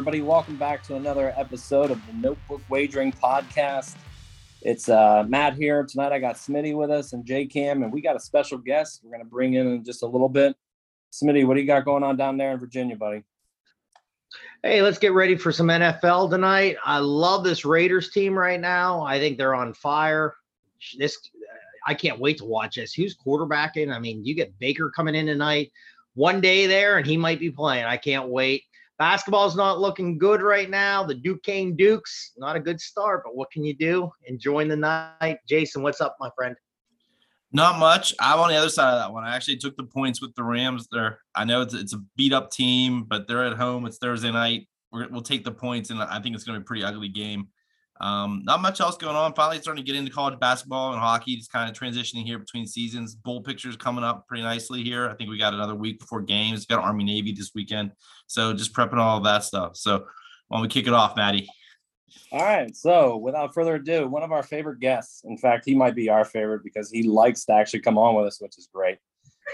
everybody, welcome back to another episode of the Notebook Wagering Podcast. It's uh, Matt here. Tonight I got Smitty with us and J Cam, and we got a special guest we're going to bring in in just a little bit. Smitty, what do you got going on down there in Virginia, buddy? Hey, let's get ready for some NFL tonight. I love this Raiders team right now. I think they're on fire. This I can't wait to watch this. Who's quarterbacking? I mean, you get Baker coming in tonight. One day there, and he might be playing. I can't wait. Basketball's not looking good right now. The Duquesne Dukes, not a good start, but what can you do? Enjoying the night. Jason, what's up, my friend? Not much. I'm on the other side of that one. I actually took the points with the Rams. There, I know it's, it's a beat up team, but they're at home. It's Thursday night. We're, we'll take the points, and I think it's going to be a pretty ugly game. Um, not much else going on. Finally, starting to get into college basketball and hockey. Just kind of transitioning here between seasons. Bowl pictures coming up pretty nicely here. I think we got another week before games. Got Army Navy this weekend, so just prepping all of that stuff. So, why don't we kick it off, Maddie? All right. So, without further ado, one of our favorite guests. In fact, he might be our favorite because he likes to actually come on with us, which is great.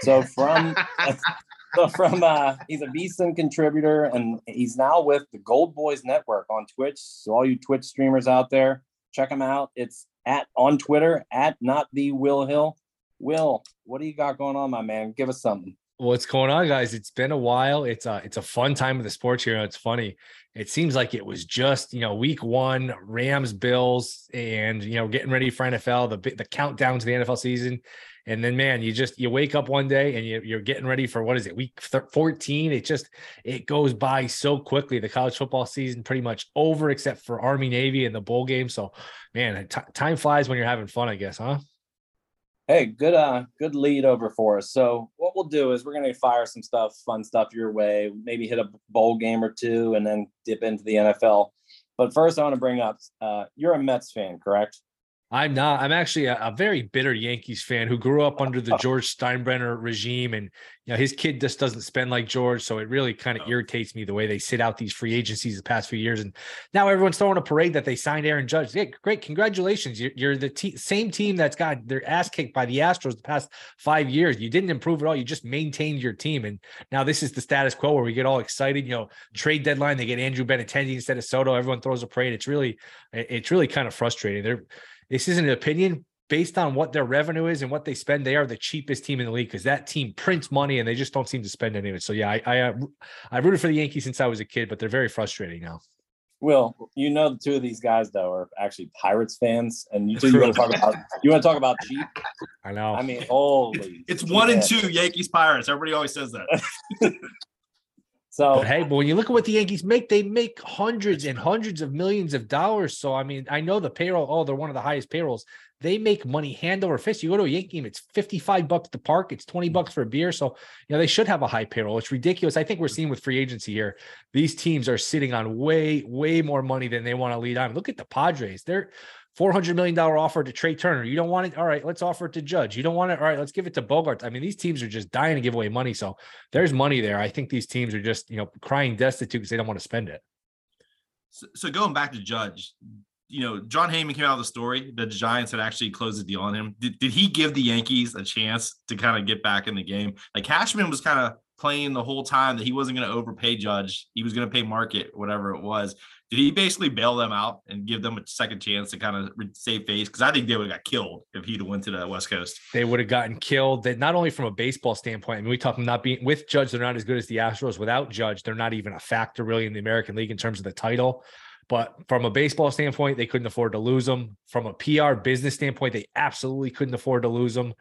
So, from so from uh, he's a VSIN contributor and he's now with the Gold Boys Network on Twitch. So, all you Twitch streamers out there, check him out. It's at on Twitter at not the Will Hill. Will, what do you got going on, my man? Give us something. What's going on, guys? It's been a while. It's a it's a fun time of the sports here. It's funny. It seems like it was just you know week one, Rams, Bills, and you know getting ready for NFL, the the countdown to the NFL season, and then man, you just you wake up one day and you, you're getting ready for what is it, week 14? It just it goes by so quickly. The college football season pretty much over, except for Army Navy and the bowl game. So man, t- time flies when you're having fun, I guess, huh? Hey, good uh good lead over for us. So what we'll do is we're gonna fire some stuff, fun stuff your way, maybe hit a bowl game or two and then dip into the NFL. But first I want to bring up uh you're a Mets fan, correct? I'm not. I'm actually a, a, very bitter Yankees fan who grew up under the George Steinbrenner regime, and you know his kid just doesn't spend like George, so it really kind of irritates me the way they sit out these free agencies the past few years. And now everyone's throwing a parade that they signed Aaron Judge. Yeah, great, congratulations! You're, you're the te- same team that's got their ass kicked by the Astros the past five years. You didn't improve at all. You just maintained your team, and now this is the status quo where we get all excited. You know, trade deadline they get Andrew Benintendi instead of Soto. Everyone throws a parade. It's really, it's really kind of frustrating. They're this isn't an opinion based on what their revenue is and what they spend. They are the cheapest team in the league because that team prints money and they just don't seem to spend any of it. So yeah, I I, uh, I rooted for the Yankees since I was a kid, but they're very frustrating now. Will, you know the two of these guys though are actually Pirates fans, and you two you want to talk about you want to talk about cheap? I know. I mean, holy, It's one and two Yankees Pirates. Everybody always says that. So But hey, but when you look at what the Yankees make, they make hundreds and hundreds of millions of dollars. So I mean, I know the payroll. Oh, they're one of the highest payrolls. They make money hand over fist. You go to a Yankee game, it's fifty-five bucks to park. It's twenty bucks for a beer. So you know they should have a high payroll. It's ridiculous. I think we're seeing with free agency here. These teams are sitting on way, way more money than they want to lead on. Look at the Padres. They're four hundred million dollar offer to Trea Turner. You don't want it? All right, let's offer it to Judge. You don't want it? All right, let's give it to Bogart. I mean, these teams are just dying to give away money. So there's money there. I think these teams are just you know crying destitute because they don't want to spend it. So, so going back to Judge, you know, Jon Heyman came out of the story that the Giants had actually closed the deal on him. Did, did he give the Yankees a chance to kind of get back in the game? Like Cashman was kind of playing the whole time that he wasn't going to overpay Judge. He was going to pay market, whatever it was. Did he basically bail them out and give them a second chance to kind of save face? Because I think they would have got killed if he'd went to the West Coast. They would have gotten killed. That not only from a baseball standpoint. I mean, we talk about not being with Judge, they're not as good as the Astros. Without Judge, they're not even a factor really in the American League in terms of the title. But from a baseball standpoint, they couldn't afford to lose them. From a PR business standpoint, they absolutely couldn't afford to lose them.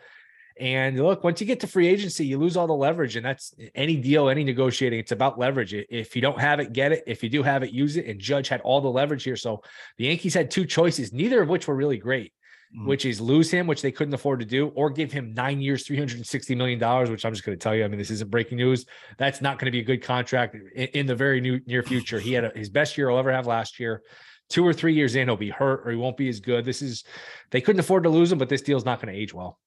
And look, once you get to free agency, you lose all the leverage. And that's any deal, any negotiating. It's about leverage. If you don't have it, get it. If you do have it, use it. And Judge had all the leverage here. So the Yankees had two choices, neither of which were really great. Mhm. which is lose him, which they couldn't afford to do, or give him nine years, $360 million, which I'm just going to tell you. I mean, this isn't breaking news. That's not going to be a good contract in, in the very new, near future. He had a, his best year he'll ever have last year. Two or three years in, he'll be hurt or he won't be as good. This is, they couldn't afford to lose him, but this deal's not going to age well.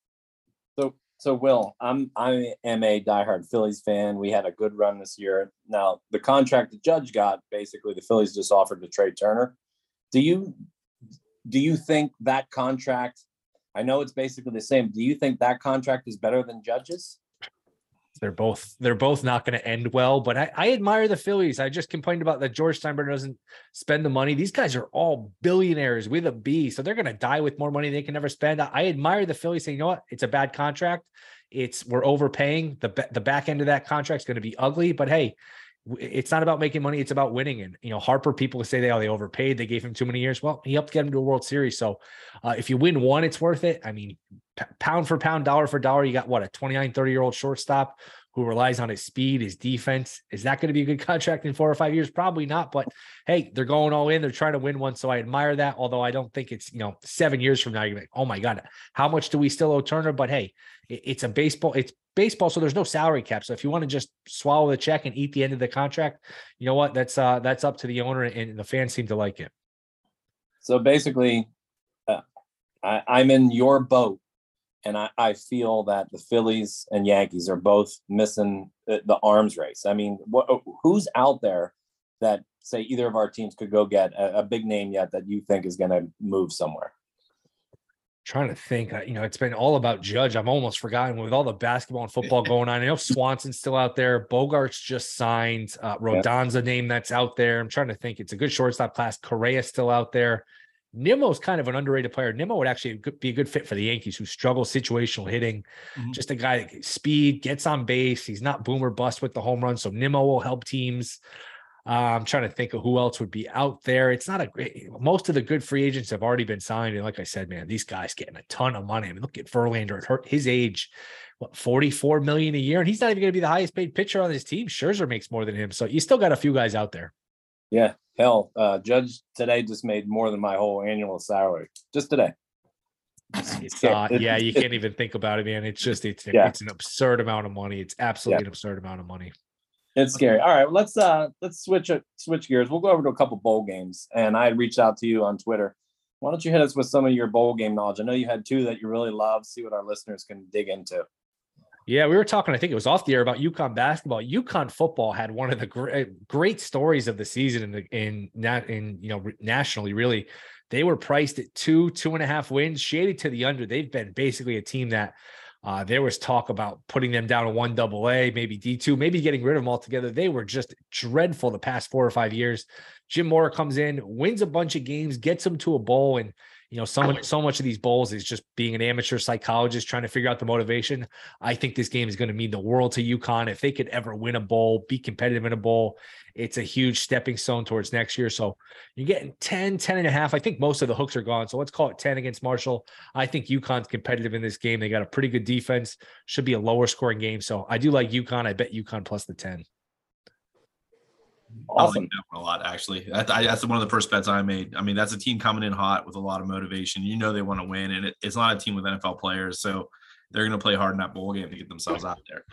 So, so Will, I'm I am a diehard Phillies fan. We had a good run this year. Now, the contract the Judge got, basically, the Phillies just offered to trade Turner. Do you do you think that contract? I know it's basically the same. Do you think that contract is better than Judge's? They're both they're both not going to end well, but I, I admire the Phillies. I just complained about that George Steinbrenner doesn't spend the money. These guys are all billionaires with a B, so they're going to die with more money they can never spend. I, I admire the Phillies saying, you know what, it's a bad contract. It's we're overpaying. The the back end of that contract is going to be ugly, but hey, it's not about making money. It's about winning. And you know, Harper, people say they oh, they overpaid. They gave him too many years. Well, he helped get him to a World Series. So uh, if you win one, it's worth it. I mean, p- pound for pound, dollar for dollar, you got what a 29, 30 year old shortstop who relies on his speed, his defense. Is that going to be a good contract in four or five years? Probably not. But hey, they're going all in. They're trying to win one. So I admire that. Although I don't think it's, you know, seven years from now, you're like, oh my God, how much do we still owe Turner? But hey, it's a baseball, it's baseball. So there's no salary cap. So if you want to just swallow the check and eat the end of the contract, you know what? That's uh that's up to the owner and the fans seem to like it. So basically, uh, I, I'm in your boat, and I, I feel that the Phillies and Yankees are both missing the, the arms race. I mean, what, who's out there that say either of our teams could go get a, a big name yet that you think is going to move somewhere? Trying to think, you know, it's been all about Judge. I'm almost forgotten with all the basketball and football going on. I know Swanson's still out there. Bogaerts just signed. Uh, Rodon's a name that's out there. I'm trying to think. It's a good shortstop class. Correa's still out there. Nimmo's kind of an underrated player. Nimmo would actually be a good fit for the Yankees, who struggle situational hitting. Mhm. Just a guy that speed, gets on base. He's not boomer bust with the home run, so Nimmo will help teams. I'm trying to think of who else would be out there. It's not a great. Most of the good free agents have already been signed, and like I said, man, these guys getting a ton of money. I mean, look at Verlander at his age, what 44 million a year, and he's not even going to be the highest paid pitcher on his team. Scherzer makes more than him, so you still got a few guys out there. Yeah, hell, uh, Judge today just made more than my whole annual salary just today. It's uh, yeah, you can't even think about it, man. It's just it's Yeah. it's an absurd amount of money. It's absolutely an absurd amount of money. It's scary. All right, let's uh let's switch it switch gears. We'll go over to a couple bowl games. And I reached out to you on Twitter. Why don't you hit us with some of your bowl game knowledge? I know you had two that you really love. See what our listeners can dig into. Yeah, we were talking. I think it was off the air about UConn basketball. UConn football had one of the great great stories of the season in the in not in you know nationally. Really, they were priced at two two and a half wins, shaded to the under. They've been basically a team that uh, there was talk about putting them down to one double A, maybe D two, maybe getting rid of them altogether. They were just dreadful the past four or five years. Jim Mora comes in, wins a bunch of games, gets them to a bowl, and you know, so much, so much of these bowls is just being an amateur psychologist trying to figure out the motivation. I think this game is going to mean the world to UConn. If they could ever win a bowl, be competitive in a bowl, it's a huge stepping stone towards next year. So you're getting 10, 10 and a half. I think most of the hooks are gone. So let's call it 10 against Marshall. I think UConn's competitive in this game. They got a pretty good defense. Should be a lower scoring game. So I do like UConn. I bet UConn plus the 10. I like that one a lot, actually. That, I, that's one of the first bets I made. I mean, that's a team coming in hot with a lot of motivation. You know they want to win, and it, it's not a team with NFL players, so they're going to play hard in that bowl game to get themselves out there.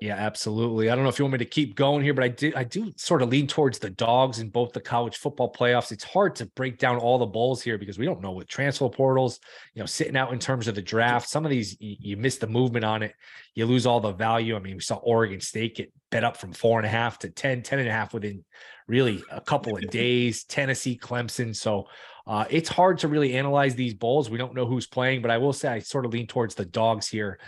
Yeah, absolutely. I don't know if you want me to keep going here, but I do I do sort of lean towards the dogs in both the college football playoffs. It's hard to break down all the bowls here because we don't know with transfer portals, you know, sitting out in terms of the draft. Some of these you, you miss the movement on it, you lose all the value. I mean, we saw Oregon State get bet up from four and a half to 10, 10 and a half within really a couple of days. Tennessee, Clemson. So uh, it's hard to really analyze these bowls. We don't know who's playing, but I will say I sort of lean towards the dogs here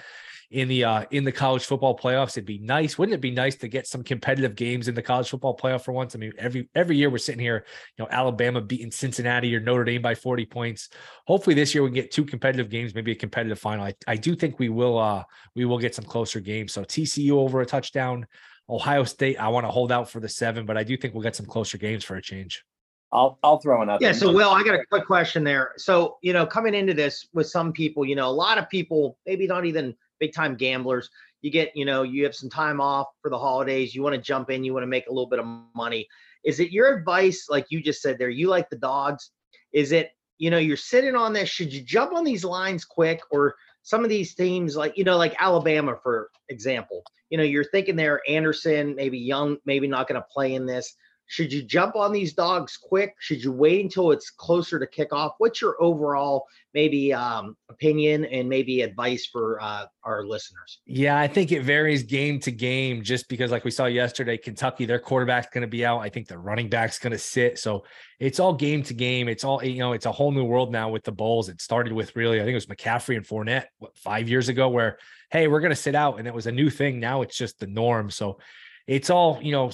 in the uh in the college football playoffs. It'd be nice, wouldn't it be nice to get some competitive games in the college football playoff for once? I mean, every every year we're sitting here, you know, Alabama beating Cincinnati or Notre Dame by 40 points. Hopefully this year we can get two competitive games, maybe a competitive final. I, I do think we will uh we will get some closer games. So TCU over a touchdown. Ohio State, I want to hold out for the seven, but I do think we'll get some closer games for a change. I'll I'll throw another. Yeah. So, Will, I got a quick question there. So, you know, coming into this with some people, you know, a lot of people, maybe not even big time gamblers, you get, you know, you have some time off for the holidays, you want to jump in, you want to make a little bit of money. Is it your advice, like you just said there, you like the dogs? Is it you know, you're sitting on this. Should you jump on these lines quick or some of these teams like, you know, like Alabama, for example, you know, you're thinking there, Anderson, maybe young, maybe not going to play in this. Should you jump on these dogs quick? Should you wait until it's closer to kickoff? What's your overall maybe um, opinion and maybe advice for uh, our listeners? Yeah, I think it varies game to game just because, like we saw yesterday, Kentucky, their quarterback's going to be out. I think the running back's going to sit. So it's all game to game. It's all, you know, it's a whole new world now with the bowls. It started with really, I think it was McCaffrey and Fournette what, five years ago, where, hey, we're going to sit out. And it was a new thing. Now it's just the norm. So it's all, you know,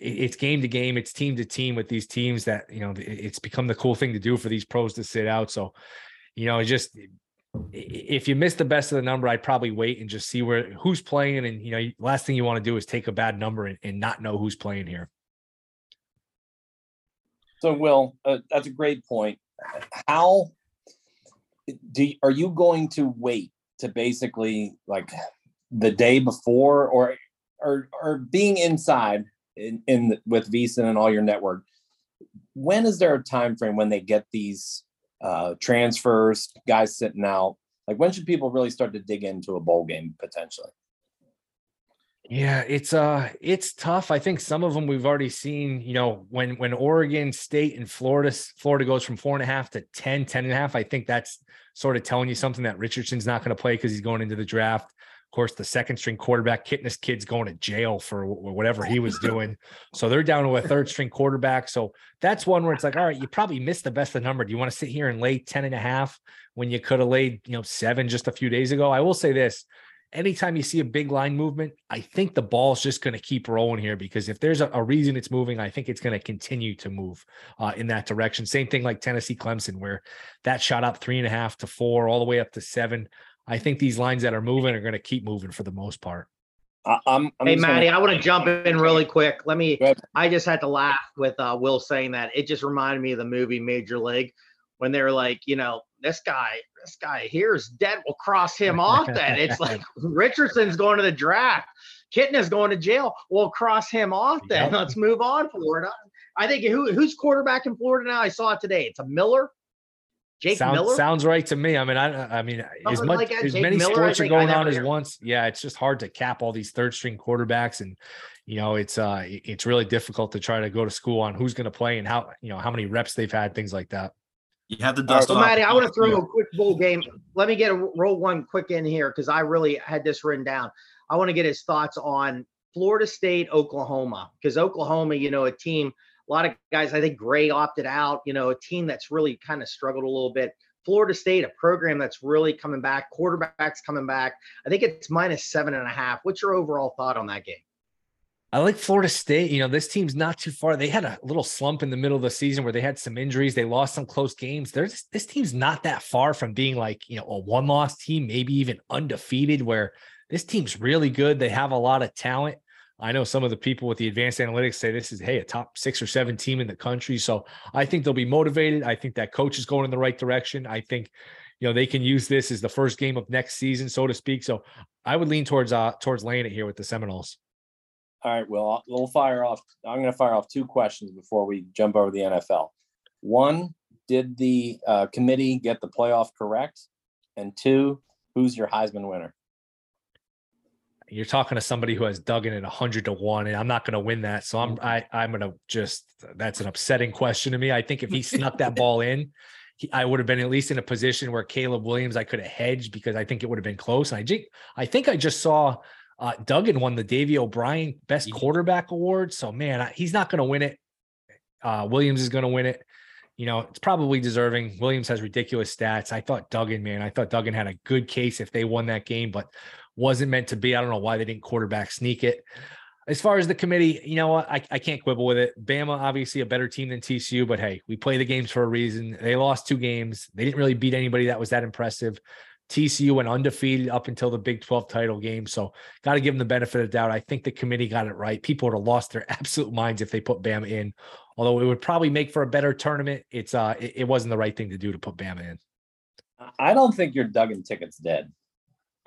it's game to game, it's team to team with these teams that you know it's become the cool thing to do for these pros to sit out. So, you know, just if you miss the best of the number, I'd probably wait and just see where who's playing. And you know, last thing you want to do is take a bad number and, and not know who's playing here. So, Will, uh, that's a great point. How do are you going to wait to basically like the day before, or or or being inside in, in with VSiN and all your network, when is there a time frame when they get these uh, transfers, guys sitting out? Like when should people really start to dig into a bowl game potentially? Yeah, it's uh it's tough. I think some of them we've already seen, you know, when when Oregon State and Florida Florida goes from four and a half to 10, 10 and a half. I think that's sort of telling you something that Richardson's not going to play because he's going into the draft. Of course, the second string quarterback, Kitna's kid's going to jail for whatever he was doing. so they're down to a third string quarterback. So that's one where it's like, all right, you probably missed the best of the number. Do you want to sit here and lay 10 and a half when you could have laid, you know, seven just a few days ago? I will say this anytime you see a big line movement, I think the ball's just going to keep rolling here because if there's a, a, reason it's moving, I think it's going to continue to move uh, in that direction. Same thing like Tennessee Clemson, where that shot up three and a half to four, all the way up to seven. I think these lines that are moving are going to keep moving for the most part. I'm, I'm hey, Maddie, gonna... I want to jump in really quick. Let me, I just had to laugh with uh, Will saying that. It just reminded me of the movie Major League when they were like, you know, this guy, this guy here is dead. We'll cross him off then. It's like Richardson's going to the draft. Kitna is going to jail. We'll cross him off then. Yep. Let's move on, Florida. I think who, who's quarterback in Florida now? I saw it today. It's a Miller. Jake sounds, Miller sounds right to me. I mean, I, I mean, Something as much like as Jake many Miller, sports are going on as once. Yeah, it's just hard to cap all these third string quarterbacks, and you know, it's uh, it's really difficult to try to go to school on who's going to play and how you know how many reps they've had, things like that. You have the dust. So, Maddie, I want to throw a quick bowl game. Let me get a roll one quick in here because I really had this written down. I want to get his thoughts on Florida State, Oklahoma, because Oklahoma, you know, a team a lot of guys, I think Gray opted out, you know, a team that's really kind of struggled a little bit. Florida State, a program that's really coming back, quarterbacks coming back. I think it's minus seven and a half. What's your overall thought on that game? I like Florida State. You know, this team's not too far. They had a little slump in the middle of the season where they had some injuries. They lost some close games. There's this team's not that far from being like, you know, a one loss team, maybe even undefeated, where this team's really good. They have a lot of talent. I know some of the people with the advanced analytics say this is, hey, a top six or seven team in the country. So I think they'll be motivated. I think that coach is going in the right direction. I think, you know, they can use this as the first game of next season, so to speak. So I would lean towards uh towards laying it here with the Seminoles. All right, well, we'll fire off. I'm going to fire off two questions before we jump over the NFL. One, did the uh, committee get the playoff correct? And two, who's your Heisman winner? You're talking to somebody who has Duggan at 100 to 1 and I'm not going to win that. So I'm I I'm going to just that's an upsetting question to me. I think if he snuck that ball in he, I would have been at least in a position where Caleb Williams I could have hedged because I think it would have been close. And I think I think I just saw uh, Duggan won the Davy O'Brien best quarterback award. So man I, he's not going to win it. Uh, Williams is going to win it. You know, it's probably deserving. Williams has ridiculous stats. I thought Duggan, man, I thought Duggan had a good case if they won that game, but wasn't meant to be. I don't know why they didn't quarterback sneak it. As far as the committee, you know what? I, I can't quibble with it. Bama, obviously a better team than TCU, but hey, we play the games for a reason. They lost two games. They didn't really beat anybody that was that impressive. TCU went undefeated up until the Big 12 title game. So got to give them the benefit of doubt. I think the committee got it right. People would have lost their absolute minds if they put Bama in. Although it would probably make for a better tournament, it's uh it, it wasn't the right thing to do to put Bama in. I don't think your Duggan ticket's dead.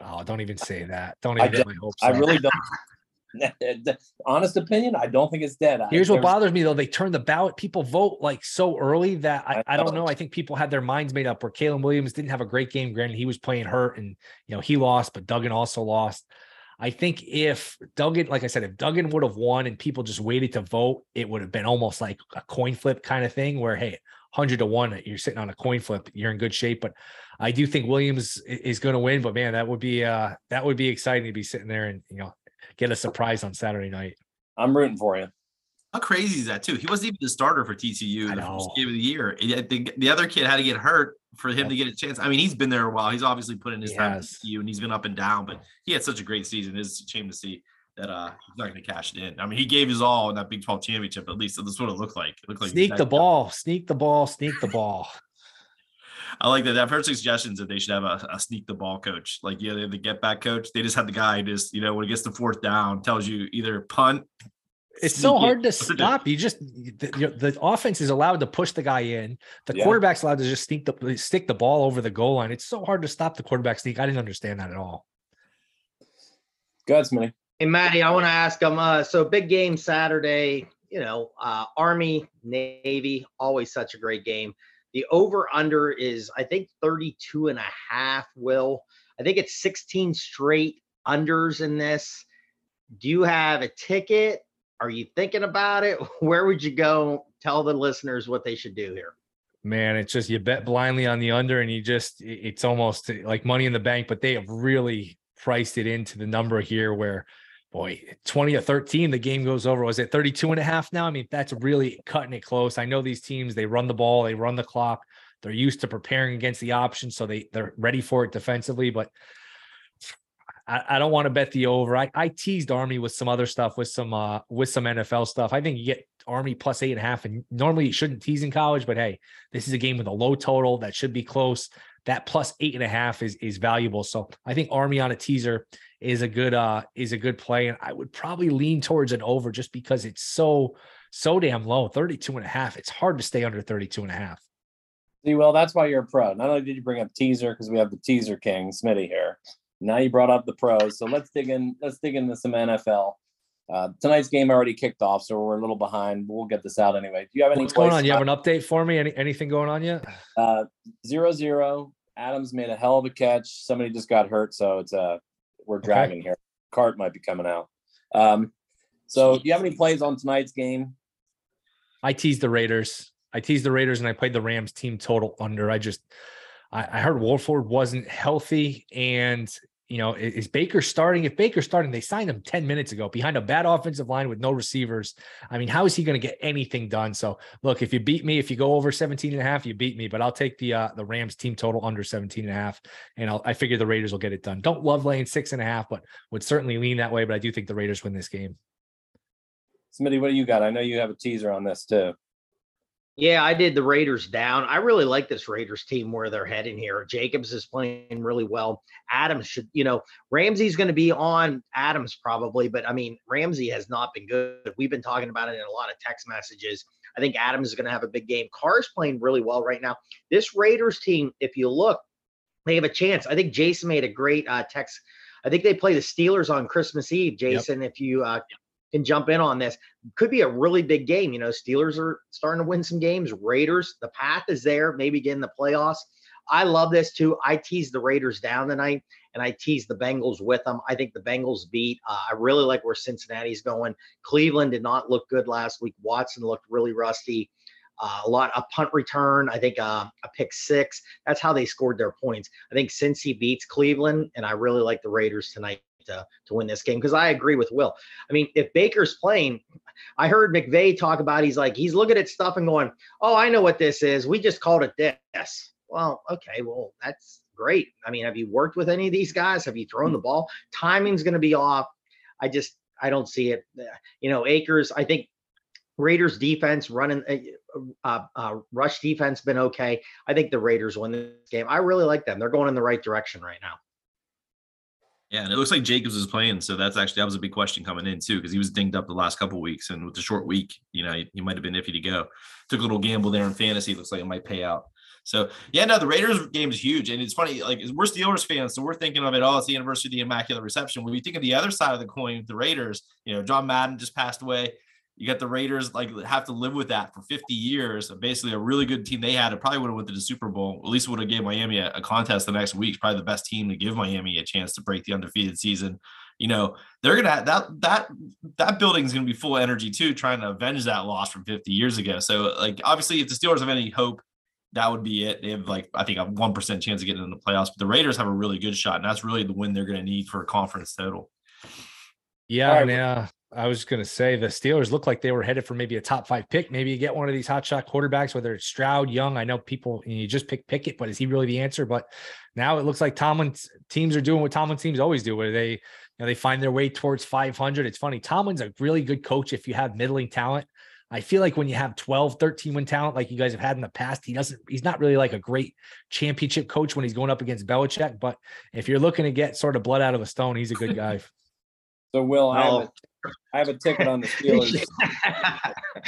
Oh, don't even say that. Don't even I, get my hopes. I really don't. Honest opinion, I don't think it's dead. Here's think what bothers me though. They turn the ballot. People vote like so early that I, I I don't know. I think people had their minds made up where Caleb Williams didn't have a great game. Granted, he was playing hurt and you know he lost, but Duggan also lost. I think if Duggan, like I said, if Duggan would have won and people just waited to vote, it would have been almost like a coin flip kind of thing where, hey, 100 to one, you're sitting on a coin flip, you're in good shape. But I do think Williams is going to win. But man, that would be uh that would be exciting to be sitting there and you know get a surprise on Saturday night. I'm rooting for you. How crazy is that too? He wasn't even the starter for TCU the first game of the year. I think the other kid had to get hurt for him to get a chance. I mean, he's been there a while. He's obviously put in his He time at has. TCU and he's been up and down, but he had such a great season. It's a shame to see that uh he's not going to cash it in. I mean, he gave his all in that Big 12 championship. At least that's what it looked like. It looked like Sneak the ball, sneak the ball, sneak the ball. I like that. I've heard suggestions that they should have a, a sneak the ball coach. Like, yeah, they have the get back coach. They just have the guy just, you know, when it gets the fourth down, tells you either punt. It's so sneak it, hard to stop. You just the, the offense is allowed to push the guy in. The Yeah. quarterback's allowed to just sneak the stick the ball over the goal line. It's so hard to stop the quarterback sneak. I didn't understand that at all. Go ahead, Smitty. Hey, Maddie, I want to ask them. Uh, so big game Saturday. You know, uh, Army, Navy, always such a great game. The over under is, I think, 32 and a half. Will I think it's 16 straight unders in this. Do you have a ticket? Are you thinking about it? Where would you go? Tell the listeners what they should do here. Man, it's just you bet blindly on the under, and you just it's almost like money in the bank. But they have really priced it into the number here where boy 20 or 13 the game goes over was it 32 and a half now i mean that's really cutting it close i know these teams they run the ball they run the clock they're used to preparing against the option so they they're ready for it defensively but I, I don't want to bet the over. I, I teased Army with some other stuff, with some uh with some NFL stuff. I think you get Army plus eight and a half, and normally you shouldn't tease in college, but hey, this is a game with a low total that should be close. That plus eight and a half is is valuable. So I think Army on a teaser is a good uh is a good play. And I would probably lean towards an over just because it's so so damn low. 32 and a half. It's hard to stay under 32 and a half. See, well, that's why you're a pro. Not only did you bring up teaser because we have the teaser king, Smitty here. Now you brought up the pros. So let's dig in. Let's dig into some NFL. Uh, tonight's game already kicked off, so we're a little behind. We'll get this out anyway. Do you have any? What's going on? You have an update for me? Any anything going on yet? Uh, zero zero. Adams made a hell of a catch. Somebody just got hurt, so it's uh we're Okay. dragging here. Cart might be coming out. Um, so do you have any plays on tonight's game? I teased the Raiders. I teased the Raiders and I played the Rams team total under. I just I, I heard Wolford wasn't healthy and you know, is Baker starting? If Baker's starting, they signed him 10 minutes ago behind a bad offensive line with no receivers. I mean, how is he going to get anything done? So look, if you beat me, if you go over 17 and a half, you beat me, but I'll take the uh the Rams team total under 17 and a half. And I'll, I figure the Raiders will get it done. Don't love laying six and a half, but would certainly lean that way. But I do think the Raiders win this game. Smitty, what do you got? I know you have a teaser on this too. Yeah, I did the Raiders down. I really like this Raiders team where they're heading here. Jacobs is playing really well. Adams should, you know, Ramsey's going to be on Adams probably, but I mean, Ramsey has not been good. We've been talking about it in a lot of text messages. I think Adams is going to have a big game. Carr's playing really well right now. This Raiders team, if you look, they have a chance. I think Jason made a great uh, text. I think they play the Steelers on Christmas Eve, Jason. If you uh, can jump in on this, could be a really big game. You know, Steelers are starting to win some games. Raiders, the path is there, maybe get in the playoffs. I love this too. I teased the Raiders down tonight and I teased the Bengals with them. I think the Bengals beat. Uh, I really like where Cincinnati's going. Cleveland did not look good last week. Watson looked really rusty. Uh, a lot a punt return. I think uh, a pick six. That's how they scored their points. I think Cincy beats Cleveland, and I really like the Raiders tonight to, to win this game because I agree with Will. I mean, if Baker's playing, I heard McVay talk about he's like he's looking at stuff and going, "Oh, I know what this is. We just called it this." Well, okay, well that's great. I mean, have you worked with any of these guys? Have you thrown the ball? Timing's going to be off. I just I don't see it. You know, Akers. I think Raiders defense running uh, uh, uh, rush defense been okay. I think the Raiders win this game. I really like them. They're going in the right direction right now. Yeah, and it looks like Jacobs is playing, so that's actually that was a big question coming in too because he was dinged up the last couple weeks, and with the short week, you know, he, he might have been iffy to go. Took a little gamble there in fantasy. Looks like it might pay out. So yeah, no, the Raiders game is huge, and it's funny. Like we're Steelers fans, so we're thinking of it. Oh, it's the anniversary of the Immaculate Reception. When you think of the other side of the coin, the Raiders, you know, John Madden just passed away. You got the Raiders like have to live with that for 50 years. Basically, a really good team they had. It probably would have went to the Super Bowl. At least would have gave Miami a, a contest the next week. Probably the best team to give Miami a chance to break the undefeated season. You know, they're gonna that that that building's gonna be full of energy too, trying to avenge that loss from 50 years ago. So, like, obviously, if the Steelers have any hope, that would be it. They have like I think a one percent chance of getting in the playoffs, but the Raiders have a really good shot, and that's really the win they're going to need for a conference total. Yeah, right. yeah. I was going to say the Steelers look like they were headed for maybe a top five pick. Maybe you get one of these hot shot quarterbacks, whether it's Stroud, Young. I know people you just pick Pickett, but is he really the answer? But now it looks like Tomlin teams are doing what Tomlin teams always do, where they you know they find their way towards 500. It's funny. Tomlin's a really good coach if you have middling talent. I feel like when you have 12, 13 win talent like you guys have had in the past, he doesn't, he's not really like a great championship coach when he's going up against Belichick. But if you're looking to get sort of blood out of a stone, he's a good guy. so, Will, I have, a, I have a ticket on the Steelers.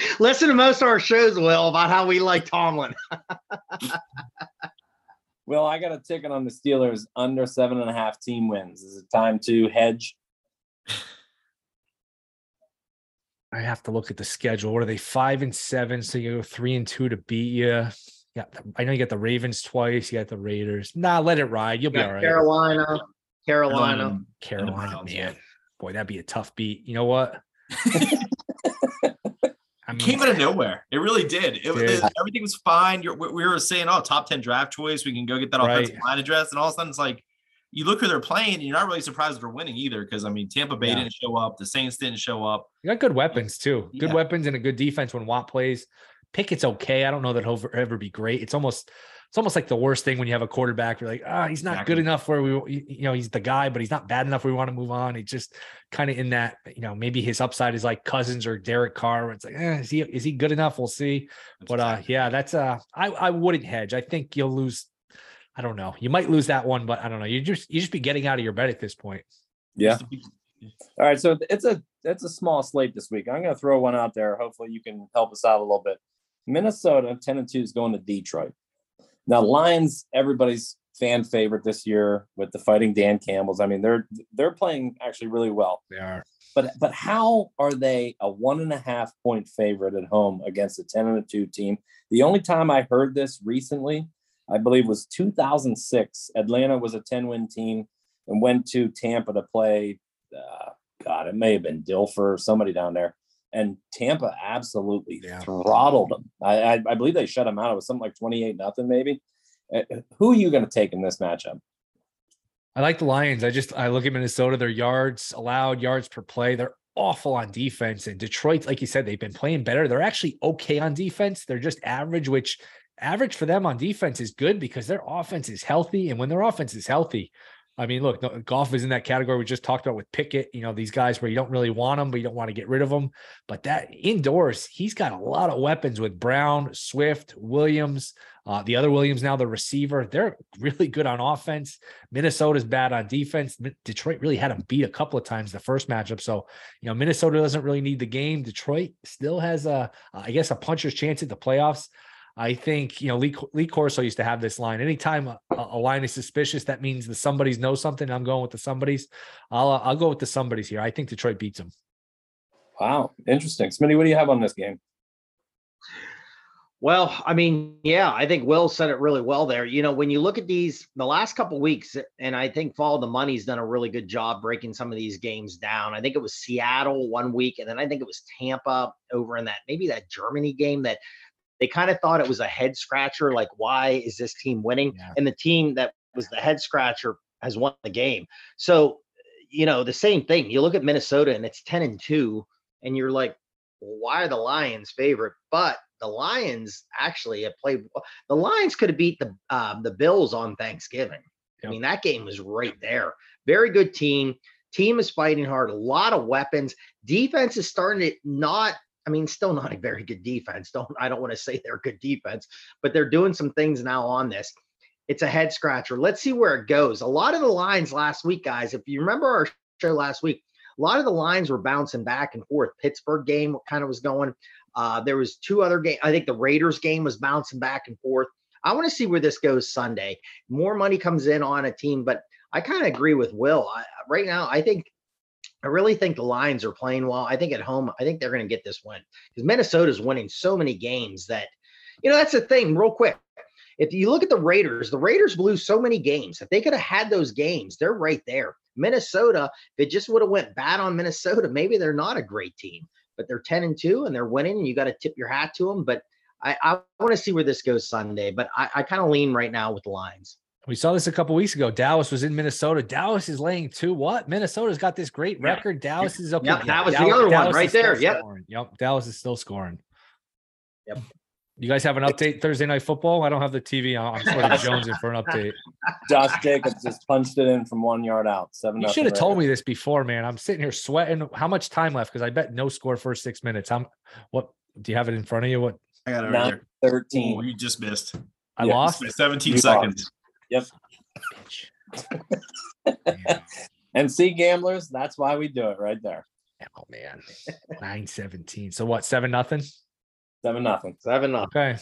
Listen to most of our shows, Will, about how we like Tomlin. Well, I got a ticket on the Steelers under seven and a half team wins. Is it time to hedge? I have to look at the schedule. What are they? Five and seven. So you go three and two to beat you. Yeah, I know you got the Ravens twice. You got the Raiders. Nah, let it ride. You'll be all right. Carolina, Carolina, Carolina. Man, boy, that'd be a tough beat. You know what? I mean, came out of nowhere. It really did. It, it everything was fine. You're, we were saying, oh, top ten draft choice. We can go get that offensive right. line address, and all of a sudden it's like you look who they're playing, and you're not really surprised they're winning either. Because I mean, Tampa Bay yeah. didn't show up, the Saints didn't show up. You got good weapons too. Good yeah. weapons and a good defense when Watt plays. Pickett's okay. I don't know that he'll ever be great. It's almost it's almost like the worst thing when you have a quarterback. You're like, ah, oh, he's not exactly. good enough where we, you know, he's the guy, but he's not bad enough. Where we want to move on. He's just kind of in that, you know, maybe his upside is like Cousins or Derek Carr. Where it's like, eh, is he is he good enough? We'll see. That's but uh, yeah, that's uh, I I wouldn't hedge. I think you'll lose I don't know. You might lose that one, but I don't know. You just you just be getting out of your bed at this point. Yeah. All right. So it's a it's a small slate this week. I'm gonna throw one out there. Hopefully you can help us out a little bit. Minnesota 10 and 2 is going to Detroit. Now Lions, everybody's fan favorite this year with the fighting Dan Campbells. I mean, they're they're playing actually really well. They are. But but how are they a one and a half point favorite at home against a 10 and a 2 team? The only time I heard this recently I believe was 2006. Atlanta was a 10 win team and went to Tampa to play. Uh, God, it may have been Dilfer or somebody down there. And Tampa absolutely yeah. throttled them. I, I, I, believe they shut them out. It was something like 28 nothing, maybe. Uh, who are you going to take in this matchup? I like the Lions. I just I look at Minnesota, their yards allowed, yards per play. They're awful on defense. And Detroit, like you said, they've been playing better. They're actually okay on defense. They're just average, which average for them on defense is good because their offense is healthy. And when their offense is healthy, I mean, look, Goff is in that category we just talked about with Pickett. You know, these guys where you don't really want them, but you don't want to get rid of them. But that indoors, he's got a lot of weapons with Brown, Swift, Williams, uh, the other Williams now, the receiver. They're really good on offense. Minnesota's bad on defense. Detroit really had them beat a couple of times the first matchup. So, you know, Minnesota doesn't really need the game. Detroit still has a, I guess, a puncher's chance at the playoffs. I think you know Lee, Lee Corso used to have this line. Anytime a, a line is suspicious, that means the somebody's know something. I'm going with the somebody's. I'll uh, I'll go with the somebody's here. I think Detroit beats them. Wow, interesting. Smitty, what do you have on this game? Well, I mean, yeah, I think Will said it really well there. You know, when you look at these the last couple weeks, and I think Follow the Money's done a really good job breaking some of these games down. I think it was Seattle one week, and then I think it was Tampa over in that maybe that Germany game that they kind of thought it was a head scratcher, like why is this team winning? Yeah. And the team that was the head scratcher has won the game. So, you know, the same thing. You look at Minnesota and it's 10 and 2, and you're like, why are the Lions favorite? But the Lions actually have played. The Lions could have beat the uh, the Bills on Thanksgiving. Yep. I mean, that game was right there. Very good team. Team is fighting hard. A lot of weapons. Defense is starting to not I mean, still not a very good defense. Don't I don't want to say they're good defense, but they're doing some things now on this. It's a head scratcher. Let's see where it goes. A lot of the lines last week, guys, if you remember our show last week, a lot of the lines were bouncing back and forth. Pittsburgh game kind of was going. Uh, there was two other games. I think the Raiders game was bouncing back and forth. I want to see where this goes Sunday. More money comes in on a team, but I kind of agree with Will. I, right now, I think I really think the Lions are playing well. I think at home, I think they're going to get this win because Minnesota's winning so many games that, you know, that's the thing. Real quick, if you look at the Raiders, the Raiders blew so many games. If they could have had those games, they're right there. Minnesota, if it just would have went bad on Minnesota, maybe they're not a great team, but they're 10 and 2 and they're winning, and you got to tip your hat to them. But I, I want to see where this goes Sunday, but I, I kind of lean right now with the Lions. We saw this a couple weeks ago. Dallas was in Minnesota. Dallas is laying two. What? Minnesota's got this great record. Dallas is okay. Yep, that was Dallas, the other Dallas one right there. Yep. Scoring. Yep. Dallas is still scoring. Yep. You guys have an update Thursday night football? I don't have the TV on. I'm sort of jonesing for an update. Josh Jacobs just punched it in from one yard out. Seven. You should have told me this before, man. I'm sitting here sweating. How much time left? Because I bet no score first six minutes. I'm what do you have it in front of you? What I got it right there. 13. Oh, you just missed. I yeah, lost 17 you seconds. Lost. Yep. and see gamblers, that's why we do it right there. Oh man. 917. So what, seven nothing? Seven nothing. Seven nothing. Okay.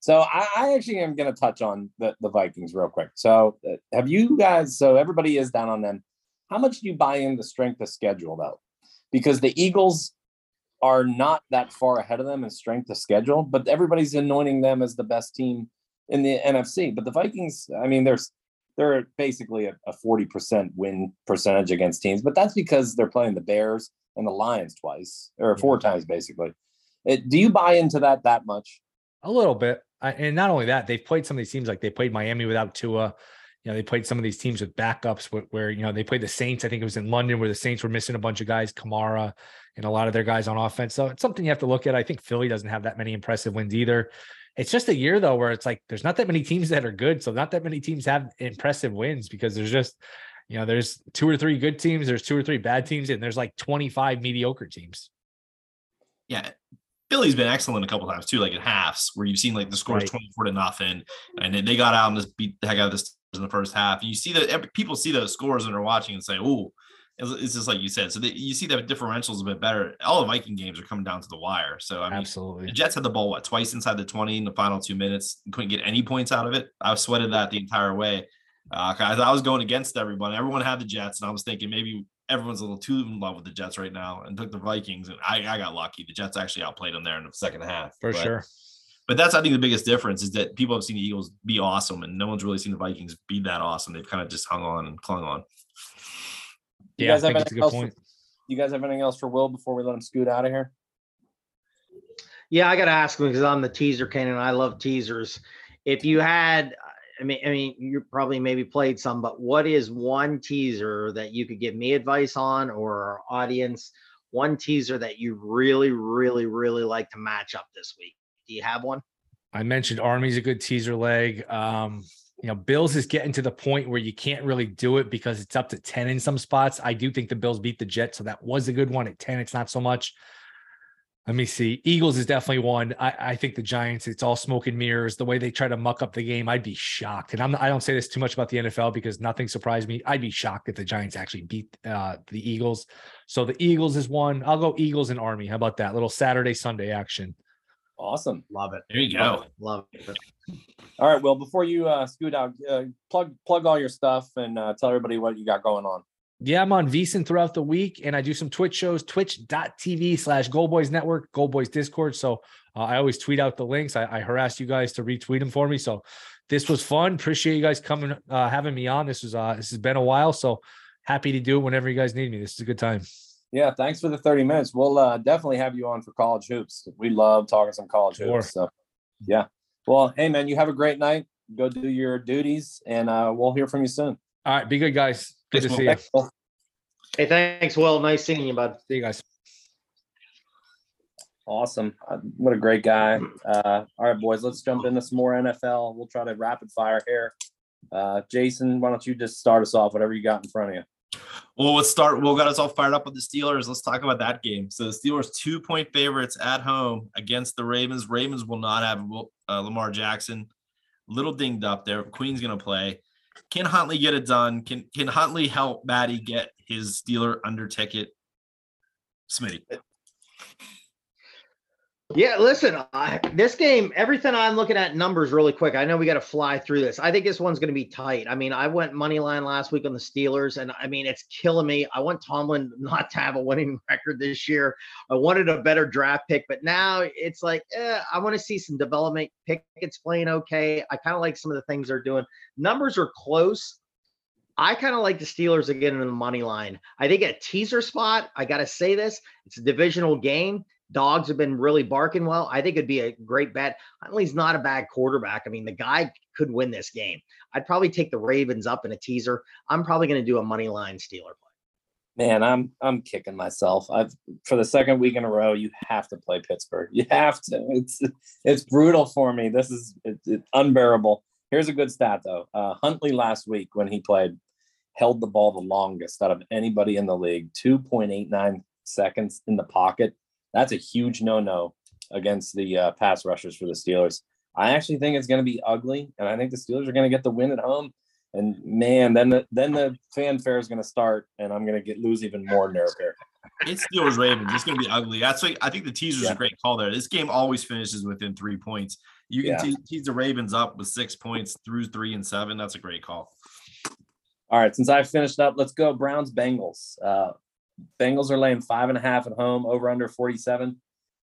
So I, I actually am going to touch on the, the Vikings real quick. So uh, have you guys? So everybody is down on them. How much do you buy in the strength of schedule though? Because the Eagles are not that far ahead of them in strength of schedule, but everybody's anointing them as the best team in the NFC. But the Vikings, I mean, there's they're basically a, a 40% win percentage against teams, but that's because they're playing the Bears and the Lions twice or four times basically. It, do you buy into that that much? A little bit. I, and not only that, they've played some of these teams like they played Miami without Tua. You know, they played some of these teams with backups where, where, you know, they played the Saints. I think it was in London where the Saints were missing a bunch of guys, Kamara and a lot of their guys on offense. So it's something you have to look at. I think Philly doesn't have that many impressive wins either. It's just a year though where it's like there's not that many teams that are good. So not that many teams have impressive wins because there's just, you know, there's two or three good teams, there's two or three bad teams, and there's like 25 mediocre teams. Yeah. Philly's been excellent a couple times too, like at halves where you've seen like the scores right. 24 to nothing, and then they got out and just beat the heck out of this in the first half. And you see that people see those scores and they're watching and say, "Oh, it's just like you said." So you see that differentials a bit better. All the Viking games are coming down to the wire. So I mean, absolutely, the Jets had the ball what twice inside the 20 in the final two minutes, couldn't get any points out of it. I sweated that the entire way. Uh, I was going against everyone. Everyone had the Jets, and I was thinking maybe everyone's a little too in love with the Jets right now and took the Vikings. And I, I got lucky. The Jets actually outplayed them there in the second half. For but, sure. But that's I think the biggest difference is that people have seen the Eagles be awesome, and no one's really seen the Vikings be that awesome. They've kind of just hung on and clung on. You yeah, guys have anything else for, you guys have anything else for Will before we let him scoot out of here? Yeah, I got to ask him because I'm the teaser king and I love teasers. If you had I mean, I mean, you probably maybe played some, but what is one teaser that you could give me advice on or our audience? One teaser that you really, really, really like to match up this week. Do you have one? I mentioned Army's a good teaser leg. Um, you know, Bills is getting to the point where you can't really do it because it's up to 10 in some spots. I do think the Bills beat the Jets, so that was a good one at 10. It's not so much. Let me see. Eagles is definitely one. I, I, think the Giants, it's all smoke and mirrors. The way they try to muck up the game, I'd be shocked. And I'm I don't say this too much about the NFL because nothing surprised me. I'd be shocked if the Giants actually beat uh, the Eagles. So the Eagles is one. I'll go Eagles and Army. How about that little Saturday Sunday action? Awesome. Love it. There you go. Love it. All right. Well, before you uh, scoot out, uh, plug plug all your stuff and uh, tell everybody what you got going on yeah, I'm on VSiN throughout the week and I do some Twitch shows, twitch.tv slash Boys Network, Boys Discord. So uh, I always tweet out the links. I, I, harass you guys to retweet them for me. So this was fun. Appreciate you guys coming, uh, having me on. This was, uh, this has been a while. So happy to do it whenever you guys need me. This is a good time. Yeah. Thanks for the 30 minutes. We'll uh, definitely have you on for college hoops. We love talking some college sure. hoops. So yeah. Well, hey man, you have a great night. Go do your duties and uh, we'll hear from you soon. All right. Be good guys. Good to see you. Hey, thanks, Will. Nice seeing you, bud. See you guys. Awesome. Uh, what a great guy. Uh, all right, boys, let's jump into some more NFL. We'll try to rapid fire here. Uh, Jason, why don't you just start us off, whatever you got in front of you? Well, let's start. Will got us all fired up with the Steelers. Let's talk about that game. So the Steelers two point favorites at home against the Ravens. Ravens will not have uh, Lamar Jackson. Little dinged up there. Queen's to play. Can Huntley get it done? Can Can Huntley help Maddie get his Steeler under ticket? Smitty. Yeah, listen, I, this game, everything I'm looking at numbers really quick. I know we got to fly through this. I think this one's going to be tight. I mean, I went money line last week on the Steelers, and I mean, it's killing me. I want Tomlin not to have a winning record this year. I wanted a better draft pick, but now it's like, eh, I want to see some development. Pickett's playing okay. I kind of like some of the things they're doing. Numbers are close. I kind of like the Steelers again in the money line. I think a teaser spot, I got to say this, it's a divisional game. Dogs have been really barking well. I think it'd be a great bet. Huntley's not a bad quarterback. I mean, the guy could win this game. I'd probably take the Ravens up in a teaser. I'm probably going to do a money line Steeler play. Man, I'm I'm kicking myself. I've for the second week in a row. You have to play Pittsburgh. You have to. It's it's brutal for me. This is it's, it's unbearable. Here's a good stat though. Uh, Huntley last week when he played held the ball the longest out of anybody in the league. 2.89 seconds in the pocket that's a huge no-no against the uh, pass rushers for the Steelers. I actually think it's going to be ugly, and I think the Steelers are going to get the win at home. And man, then the then the fanfare is going to start, and I'm going to get lose even more nerve here. It's Steelers Ravens. It's going to be ugly. That's like I think the teaser's yeah. a great call there. This game always finishes within three points. You can yeah. te- tease the Ravens up with six points through three and seven. That's a great call. All right, since I've finished up, let's go Browns Bengals. Uh, Bengals are laying five and a half at home, over under 47.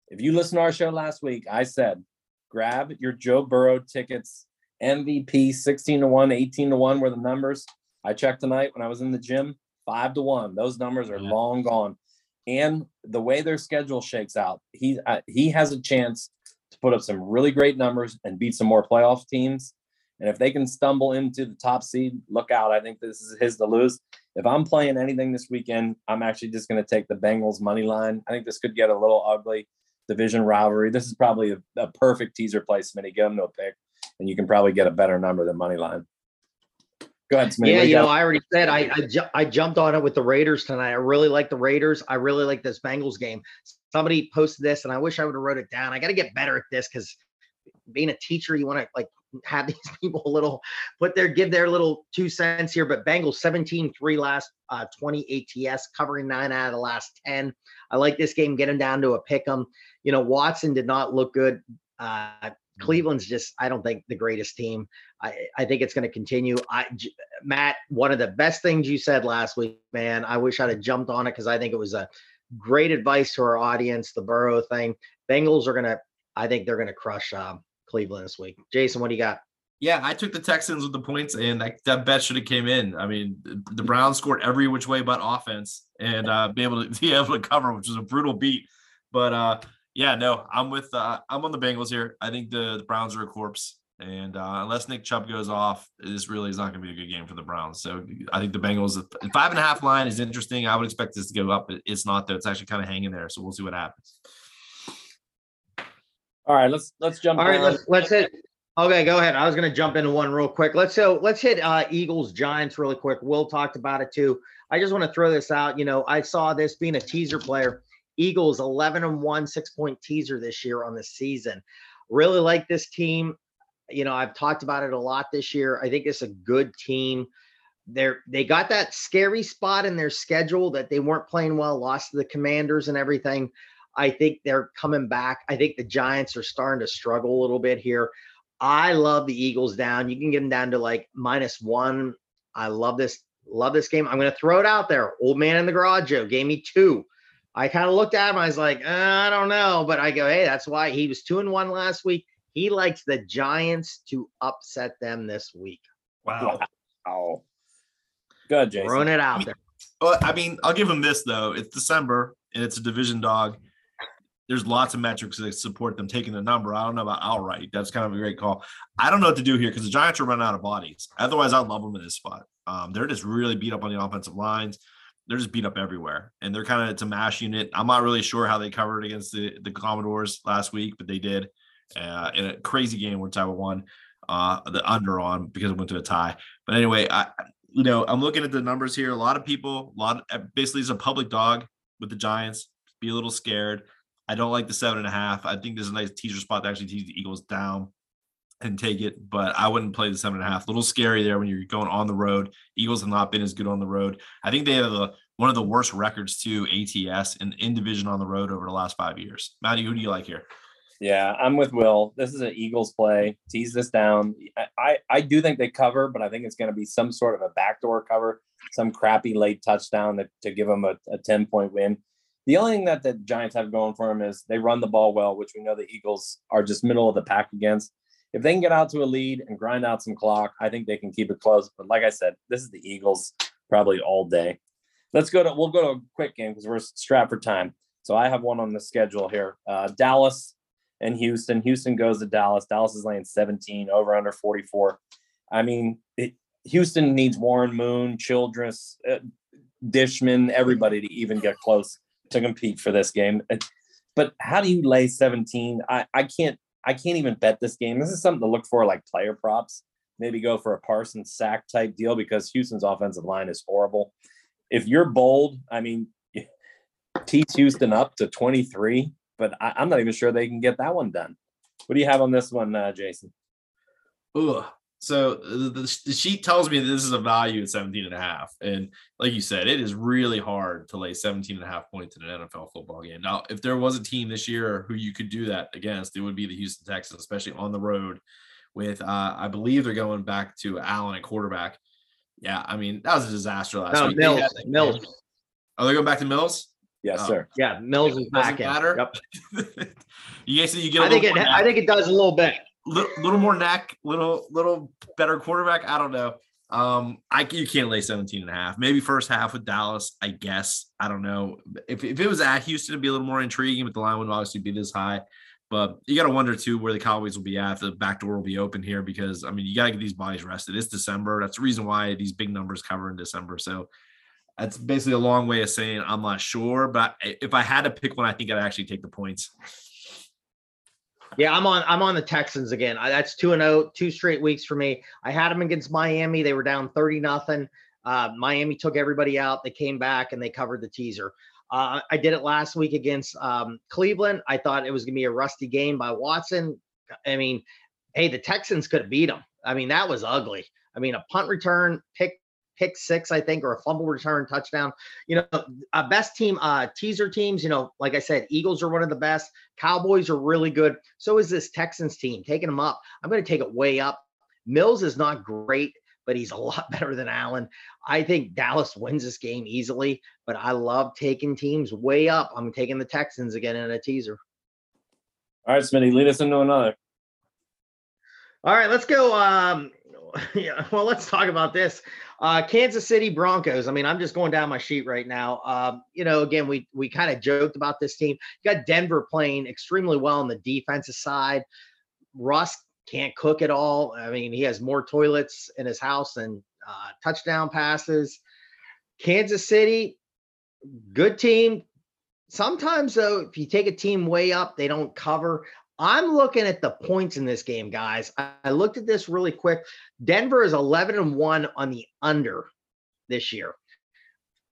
If you listen to our show last week, I said grab your Joe Burrow tickets, MVP 16 to 1, 18 to 1 were the numbers. I checked tonight when I was in the gym, five to one. Those numbers are yeah. long gone. And the way their schedule shakes out, he uh, he has a chance to put up some really great numbers and beat some more playoff teams. And if they can stumble into the top seed, look out. I think this is his to lose if I'm playing anything this weekend, I'm actually just going to take the Bengals money line. I think this could get a little ugly division rivalry. This is probably a, a perfect teaser placement. You get them to a pick, and you can probably get a better number than money line. Go ahead, Smitty. Yeah, you know, I already said I I, ju- I, jumped on it with the Raiders tonight. I really like the Raiders. I really like this Bengals game. Somebody posted this, and I wish I would have wrote it down. I got to get better at this because being a teacher, you want to like have these people a little put their give their little two cents here. But Bengals 17 3 last uh, 20 ATS, covering nine out of the last 10. I like this game, getting down to a pick 'em. You know, Watson did not look good. Uh, mm-hmm. Cleveland's just, I don't think the greatest team. I, I think it's going to continue. I, J- Matt, one of the best things you said last week, man. I wish I'd have jumped on it because I think it was a great advice to our audience. The Burrow thing. Bengals are going to, I think they're going to crush um, Cleveland this week. Jason, what do you got? Yeah, I took the Texans with the points, and that, that bet should have came in. I mean, the Browns scored every which way but offense, and uh, be able to be able to cover, which was a brutal beat. But uh, yeah, no, I'm with uh, I'm on the Bengals here. I think the, the Browns are a corpse, and uh, unless Nick Chubb goes off, this really is not going to be a good game for the Browns. So I think the Bengals five and a half line is interesting. I would expect this to go up. It's not though. It's actually kind of hanging there. So we'll see what happens. All right, let's let's jump. All right, let's let's hit. Okay, go ahead. I was going to jump into one real quick. Let's so let's hit uh, Eagles Giants really quick. Will talked about it too. I just want to throw this out. You know, I saw this being a teaser player. Eagles 11 and 1 6 point teaser this year on the season. Really like this team. You know, I've talked about it a lot this year. I think it's a good team. They're they got that scary spot in their schedule that they weren't playing well, lost to the commanders and everything. I think they're coming back. I think the Giants are starting to struggle a little bit here. I love the Eagles down. You can get them down to like minus one. I love this. Love this game. I'm going to throw it out there. Old man in the garage, Joe gave me two. I kind of looked at him. I was like, uh, I don't know, but I go, hey, that's why he was two and one last week. He likes the Giants to upset them this week. Wow. Wow. Good, Jason. Throwing it out there. Well, I mean, I'll give him this though. It's December and it's a division dog there's lots of metrics that support them taking the number. I don't know about outright. That's kind of a great call. I don't know what to do here because the Giants are running out of bodies. Otherwise, I'd love them in this spot. Um, they're just really beat up on the offensive lines. They're just beat up everywhere, and they're kind of it's a mash unit. I'm not really sure how they covered against the the Commanders last week, but they did uh, in a crazy game where Tyler won uh, the under on because it went to a tie. But anyway, I you know I'm looking at the numbers here. A lot of people, a lot of, basically it's a public dog with the Giants. Be a little scared. I don't like the seven and a half. I think there's a nice teaser spot to actually tease the Eagles down and take it, but I wouldn't play the seven and a half. A little scary there when you're going on the road. Eagles have not been as good on the road. I think they have the one of the worst records to ATS and in division on the road over the last five years. Maddie, who do you like here? Yeah, I'm with Will. This is an Eagles play. Tease this down. I, I, I do think they cover, but I think it's going to be some sort of a backdoor cover, some crappy late touchdown that, to give them a, a 10 point win. The only thing that the Giants have going for them is they run the ball well, which we know the Eagles are just middle of the pack against. If they can get out to a lead and grind out some clock, I think they can keep it close. But like I said, this is the Eagles probably all day. Let's go to we'll go to a quick game because we're strapped for time. So I have one on the schedule here. Uh, Dallas and Houston. Houston goes to Dallas. Dallas is laying 17 over under 44. I mean, it, Houston needs Warren Moon, Childress, uh, Dishman, everybody to even get close to compete for this game. But how do you lay 17? I, I can't I can't even bet this game. This is something to look for like player props. Maybe go for a Parsons sack type deal because Houston's offensive line is horrible. If you're bold, I mean, teach Houston up to 23, but I, am not even sure they can get that one done. What do you have on this one, uh, Jason? Ugh. So the, the, sheet tells me this is a value at 17 and a half. And like you said, it is really hard to lay 17 and a half points in an NFL football game. Now, if there was a team this year who you could do that against, it would be the Houston Texans, especially on the road with, uh, I believe they're going back to Allen at quarterback. Yeah. I mean, that was a disaster last no, week. Mills, Mills. Oh, they're going back to Mills? Yes, oh. sir. Yeah. Mills is back. Matter? Yep. you guys, you get I think it, I think it does a little bit little, little more neck, little little better quarterback. I don't know. Um, I you can't lay 17 and a half. Maybe first half with Dallas, I guess. I don't know. If, if it was at Houston, it'd be a little more intriguing, but the line would obviously be this high. But you got to wonder too where the Cowboys will be at. The back door will be open here because I mean you got to get these bodies rested. It's December. That's the reason why these big numbers cover in December. So that's basically a long way of saying I'm not sure. But if I had to pick one, I think I'd actually take the points. Yeah, I'm on. I'm on the Texans again. I, that's two and zero, oh, two straight weeks for me. I had them against Miami. They were down thirty nothing. Uh, Miami took everybody out. They came back and they covered the teaser. Uh, I did it last week against um, Cleveland. I thought it was going to be a rusty game by Watson. I mean, hey, the Texans could have beat them. I mean, that was ugly. I mean, a punt return, pick pick six, I think, or a fumble return touchdown. You know, uh, best team, uh, teaser teams, you know, like I said, Eagles are one of the best. Cowboys are really good. So is this Texans team taking them up. I'm going to take it way up. Mills is not great, but he's a lot better than Allen. I think Dallas wins this game easily, but I love taking teams way up. I'm taking the Texans again in a teaser. All right, Smitty, lead us into another. All right, let's go. Um, yeah, well, let's talk about this. Uh, Kansas City Broncos. I mean, I'm just going down my sheet right now. Uh, you know, again, we we kind of joked about this team. You got Denver playing extremely well on the defensive side. Russ can't cook at all. I mean, he has more toilets in his house than uh, touchdown passes. Kansas City, good team. Sometimes though, if you take a team way up, they don't cover. I'm looking at the points in this game, guys. I, looked at this really quick. Denver is 11 and 1 on the under this year.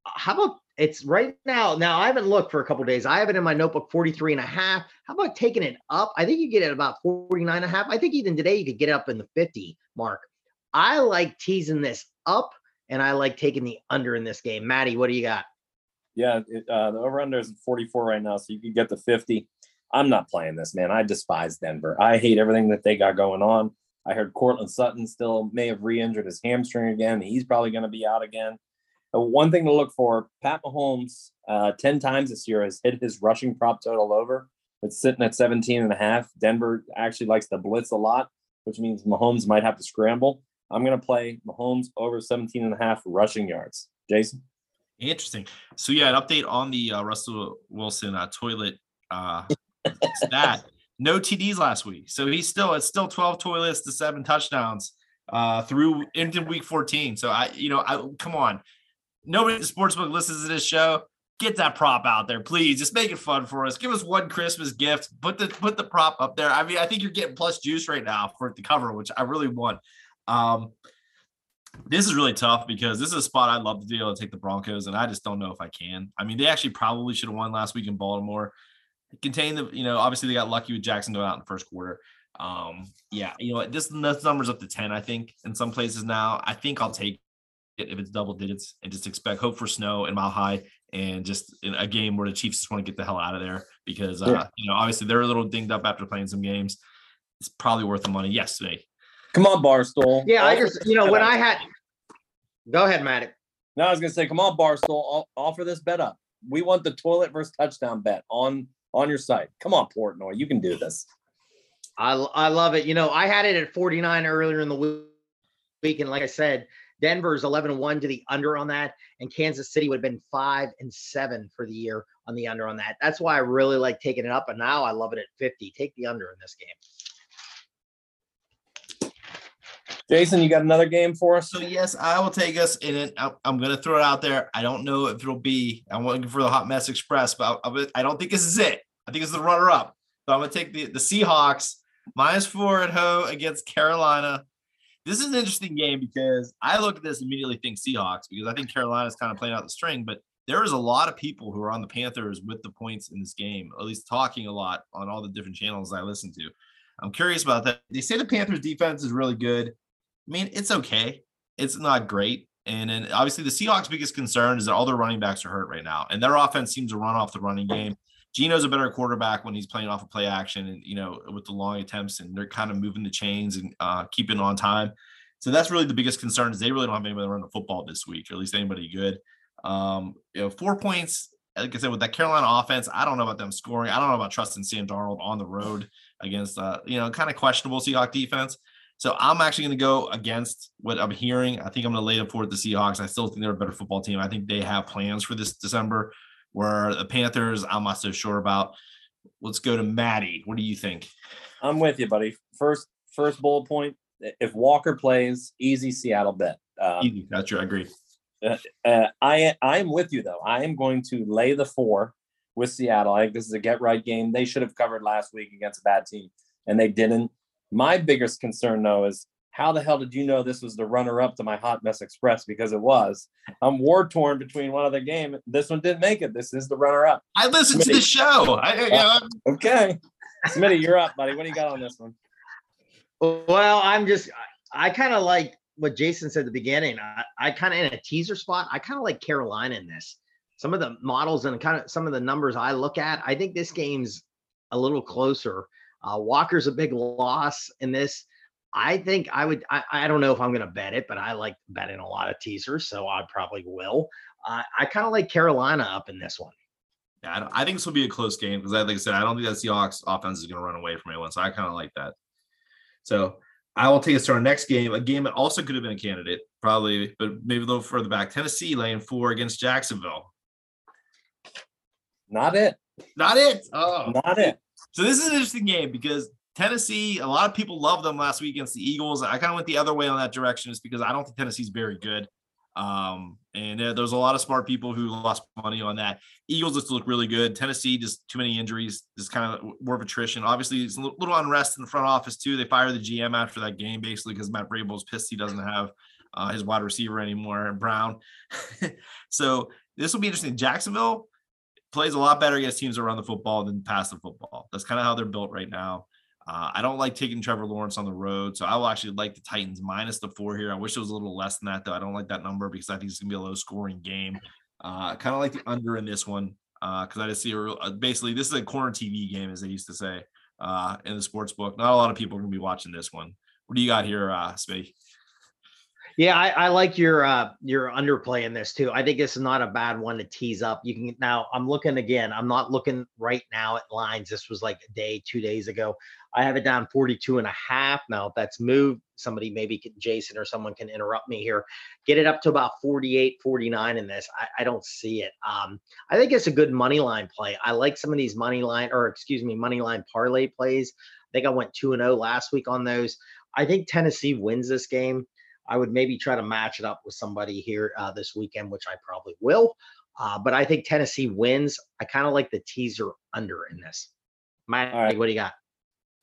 How about it's right now? Now, I haven't looked for a couple days. I have it in my notebook 43 and a half. How about taking it up? I think you get it about 49 and a half. I think even today you could get up in the 50 mark. I like teasing this up and I like taking the under in this game. Maddie, what do you got? Yeah, it, uh, the over under is 44 right now, so you could get the 50. I'm not playing this, man. I despise Denver. I hate everything that they got going on. I heard Courtland Sutton still may have re-injured his hamstring again. He's probably going to be out again. Uh, one thing to look for: Pat Mahomes, uh, ten times this year has hit his rushing prop total over. It's sitting at 17 and a half. Denver actually likes to blitz a lot, which means Mahomes might have to scramble. I'm going to play Mahomes over 17 and a half rushing yards. Jason. Interesting. So yeah, an update on the uh, Russell Wilson uh, toilet uh, that. No TDs last week. So he's still it's still 12 toilets to seven touchdowns uh through into week 14. So I, you know, I come on. Nobody at the sportsbook listens to this show. Get that prop out there, please. Just make it fun for us. Give us one Christmas gift. Put the put the prop up there. I mean, I think you're getting plus juice right now for the cover, which I really want. Um, this is really tough because this is a spot I'd love to be able to take the Broncos, and I just don't know if I can. I mean, they actually probably should have won last week in Baltimore contain the, you know, obviously they got lucky with Jackson going out in the first quarter. Um, yeah, you know, this this number's up to 10, I think, in some places now. I think I'll take it if it's double digits and just expect hope for snow and mile high and just in a game where the Chiefs just want to get the hell out of there because uh, Yeah. you know obviously they're a little dinged up after playing some games. It's probably worth the money. Yes, me. Come on, Barstool. Yeah, I just you know when. I had. Go ahead, Matt. No, I was gonna say, come on, Barstool. o- Offer this bet up. We want the toilet versus touchdown bet on on your site. Come on, Portnoy. You can do this. I I love it. You know, I had it at 49 earlier in the week- week, and like I said, Denver's 11-1 to the under on that, and Kansas City would have been five and seven for the year on the under on that. That's why I really like taking it up, and now I love it at 50. Take the under in this game. Jason, you got another game for us? So yes, I will take us in it. I'm, going to throw it out there. I don't know if it'll be. I'm looking for the Hot Mess Express, but I, I don't think this is it. I think it's the runner-up. So I'm going to take the the Seahawks minus four at home against Carolina. This is an interesting game because I look at this immediately think Seahawks because I think Carolina's kind of playing out the string, but there is a lot of people who are on the Panthers with the points in this game, at least talking a lot on all the different channels I listen to. I'm curious about that. They say the Panthers defense is really good. I mean, it's okay. It's not great. And then obviously the Seahawks' biggest concern is that all their running backs are hurt right now, and their offense seems to run off the running game. Gino's a better quarterback when he's playing off of play action and you know with the long attempts, and they're kind of moving the chains and uh, keeping on time. So that's really the biggest concern is they really don't have anybody to run the football this week, or at least anybody good. Um, you know, four points. Like I said, with that Carolina offense, I don't know about them scoring. I don't know about trusting Sam Darnold on the road against uh, you know, kind of questionable Seahawk defense. So I'm actually going to go against what I'm hearing. I think I'm going to lay them for the Seahawks. I still think they're a better football team. I think they have plans for this December. Where the Panthers, I'm not so sure about. Let's go to Maddie. What do you think? I'm with you, buddy. First, first bullet point: if Walker plays, easy Seattle bet. Um, Easy. That's true. I agree. uh, I I am with you though. I am going to lay the four with Seattle. I think this is a get right game. They should have covered last week against a bad team, and they didn't. My biggest concern though is how the hell did you know this was the runner up to my Hot Mess Express? Because it was. I'm war torn between one other game. This one didn't make it. This is the runner up. I listened to the show. I, you know, Okay, Smitty, you're up, buddy. What do you got on this one? Well, I'm just I, I kind of like what Jason said at the beginning. I, I kind of in a teaser spot. I kind of like Carolina in this. Some of the models and kind of some of the numbers I look at, I think this game's a little closer. Uh, Walker's a big loss in this. I think I would. I, I don't know if I'm going to bet it, but I like betting a lot of teasers, so I probably will. Uh, I kind of like Carolina up in this one. Yeah, I, don't- I think this will be a close game because, like I said, I don't think that Seahawks offense is going to run away from anyone. So I kind of like that. So I will take us to our next game, a game that also could have been a candidate, probably, but maybe a little further back. Tennessee laying four against Jacksonville. Not it. Not it. Oh, Not it. So this is an interesting game because Tennessee, a lot of people loved them last week against the Eagles. I kind of went the other way on that direction, just because I don't think Tennessee's very good. Um, and uh, there's a lot of smart people who lost money on that. Eagles just look really good. Tennessee just too many injuries, just kind of more of attrition. Obviously, it's a little unrest in the front office too. They fired the GM after that game basically because Matt Vrabel's pissed he doesn't have uh, his wide receiver anymore, Brown. so this will be interesting. Jacksonville plays a lot better against teams run the football than pass the football. That's kind of how they're built right now. Uh, I don't like taking Trevor Lawrence on the road, so I will actually like the Titans minus the four here. I wish it was a little less than that, though. I don't like that number because I think it's gonna be a low scoring game. Uh, kind of like the under in this one because I just see a real, uh, basically this is a corner TV game, as they used to say uh, in the sports book. Not a lot of people are gonna be watching this one. What do you got here, uh? Yeah, I, I like your uh your underplay in this too. I think this is not a bad one to tease up. You can now I'm looking again. I'm not looking right now at lines. This was like a day, two days ago. I have it down 42 and a half. Now if that's moved, somebody maybe can, Jason or someone can interrupt me here. Get it up to about 48, 49 in this. I, I don't see it. Um, I think it's a good money line play. I like some of these money line or excuse me, money line parlay plays. I think I went 2 and 0 last week on those. I think Tennessee wins this game. I would maybe try to match it up with somebody here uh, this weekend, which I probably will. Uh, but I think Tennessee wins. I kind of like the teaser under in this. Matt, All right. what do you got?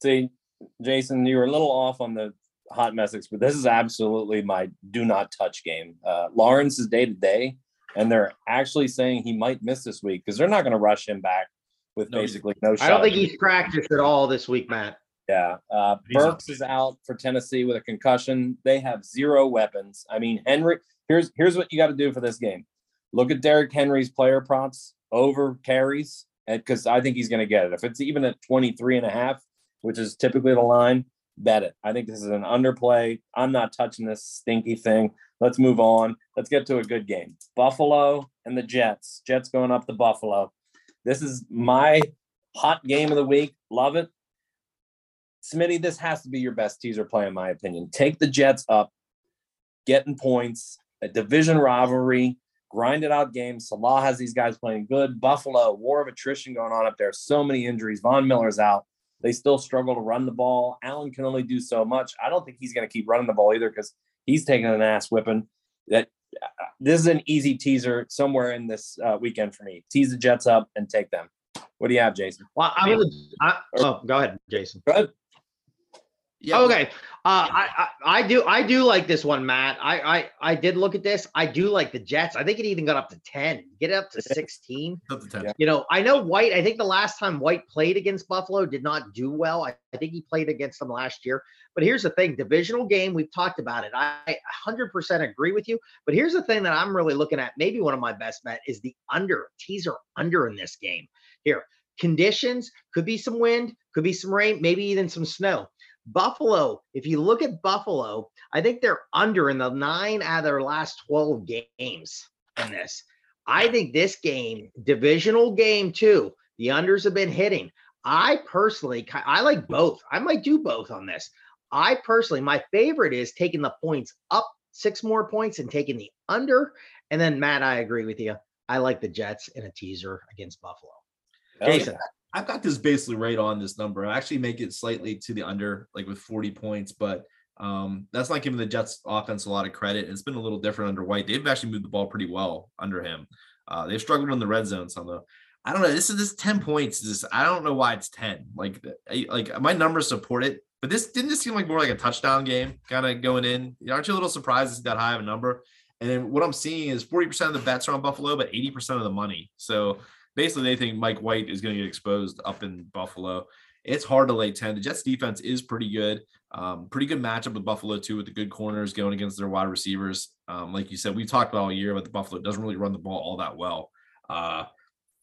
See, Jason, you were a little off on the hot message, but this is absolutely my do not touch game. Uh, Lawrence is day to day, and they're actually saying he might miss this week because they're not going to rush him back with No, basically no shot. I don't think he's practiced at all this week, Matt. Yeah. Uh, Burks is out for Tennessee with a concussion. They have zero weapons. I mean, Henry, here's here's what you got to do for this game. Look at Derrick Henry's player props over carries because I think he's going to get it. If it's even at 23 and a half, which is typically the line, bet it. I think this is an underplay. I'm not touching this stinky thing. Let's move on. Let's get to a good game. Buffalo and the Jets. Jets going up to Buffalo. This is my hot game of the week. Love it. Smitty, this has to be your best teaser play, in my opinion. Take the Jets up, getting points, a division rivalry, grinded out game. Salah has these guys playing good. Buffalo, war of attrition going on up there. So many injuries. Von Miller's out. They still struggle to run the ball. Allen can only do so much. I don't think he's going to keep running the ball either because he's taking an ass whipping. That uh, this is an easy teaser somewhere in this uh, weekend for me. Tease the Jets up and take them. What do you have, Jason? Well, I'm gonna. I, oh, go ahead, Jason. Go ahead. Yeah. Okay. Uh, I, I I do I do like this one, Matt. I I I did look at this. I do like the Jets. I think it even got up to ten. Get it up to sixteen. Up to 10. Yeah. You know, I know White. I think the last time White played against Buffalo did not do well. I, I think he played against them last year. But here's the thing: divisional game. We've talked about it. I 100% agree with you. But here's the thing that I'm really looking at. Maybe one of my best bet is the under teaser under in this game. Here, conditions could be some wind, could be some rain, maybe even some snow. Buffalo, if you look at Buffalo, I think they're under in the nine out of their last 12 games in this. I think this game, divisional game too, the unders have been hitting. I personally, I like both. I might do both on this. I personally, my favorite is taking the points up six more points and taking the under. And then, Matt, I agree with you. I like the Jets in a teaser against Buffalo. Jason, I've got this basically right on this number. I actually make it slightly to the under, like with 40 points, but um, that's not giving the Jets offense a lot of credit. It's been a little different under White. They've actually moved the ball pretty well under him. Uh, they've struggled in the red zone some though. I don't know. This is this 10 points. Is I don't know why it's 10. Like, I- like my numbers support it, but this didn't this seem like more like a touchdown game kind of going in. Aren't you a little surprised it's that high of a number? And then what I'm seeing is 40% of the bets are on Buffalo, but 80% of the money. So basically they think Mike White is going to get exposed up in Buffalo. It's hard to lay 10. The Jets defense is pretty good. Um, pretty good matchup with Buffalo too, with the good corners going against their wide receivers. Um, like you said, we talked about all year about the Buffalo doesn't really run the ball all that well. Uh,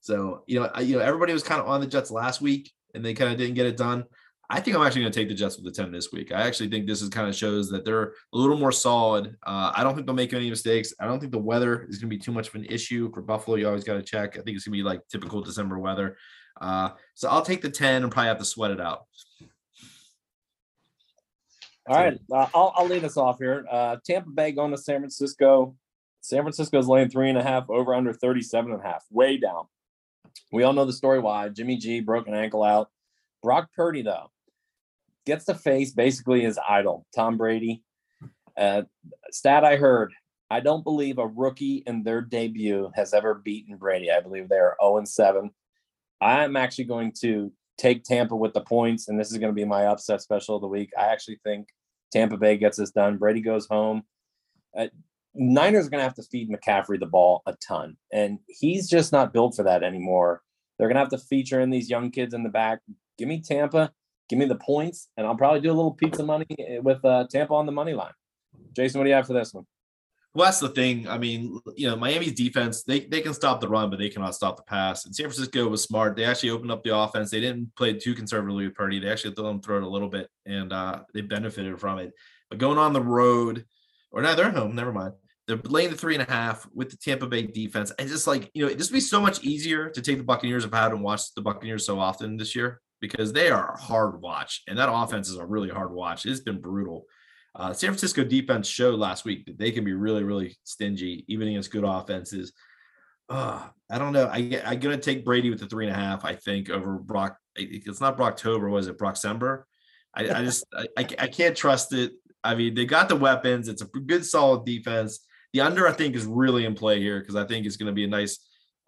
so you know, I, you know, everybody was kind of on the Jets last week and they kind of didn't get it done. I think I'm actually going to take the Jets with the 10 this week. I actually think this is kind of shows that they're a little more solid. Uh, I don't think they'll make any mistakes. I don't think the weather is going to be too much of an issue for Buffalo. You always got to check. I think it's going to be like typical December weather. Uh, so I'll take the 10 and probably have to sweat it out. All right, uh, I'll I'll lead us off here. Uh, Tampa Bay going to San Francisco. San Francisco's laying three and a half over under 37 and a half, way down. We all know the story why. Jimmy G broke an ankle out. Brock Purdy, though, gets to face basically his idol, Tom Brady. Uh, stat I heard, I don't believe a rookie in their debut has ever beaten Brady. I believe they are 0 and 7. I'm actually going to take Tampa with the points, and this is going to be my upset special of the week. I actually think Tampa Bay gets this done. Brady goes home. Uh, Niners are going to have to feed McCaffrey the ball a ton, and he's just not built for that anymore. They're going to have to feature in these young kids in the back. Give me Tampa, give me the points, and I'll probably do a little pizza money with uh, Tampa on the money line. Jason, what do you have for this one? Well, that's the thing. I mean, you know, Miami's defense, they, they can stop the run, but they cannot stop the pass. And San Francisco was smart. They actually opened up the offense. They didn't play too conservatively with Purdy. They actually let them throw it a little bit, and uh, they benefited from it. But going on the road, or now they're home, never mind. They're laying the three and a half with the Tampa Bay defense. And just like, you know, it just be so much easier to take the Buccaneers. Had and watched the Buccaneers so often this year because they are a hard watch. And that offense is a really hard watch. It's been brutal. Uh, San Francisco defense showed last week that they can be really, really stingy, even against good offenses. Uh, I don't know. I, I'm going to take Brady with the three and a half, I think, over Brock. It's not Brocktober, was it? Brocksember? I, I just, I, I can't trust it. I mean, they got the weapons. It's a good, solid defense. The under, I think, is really in play here because I think it's going to be a nice,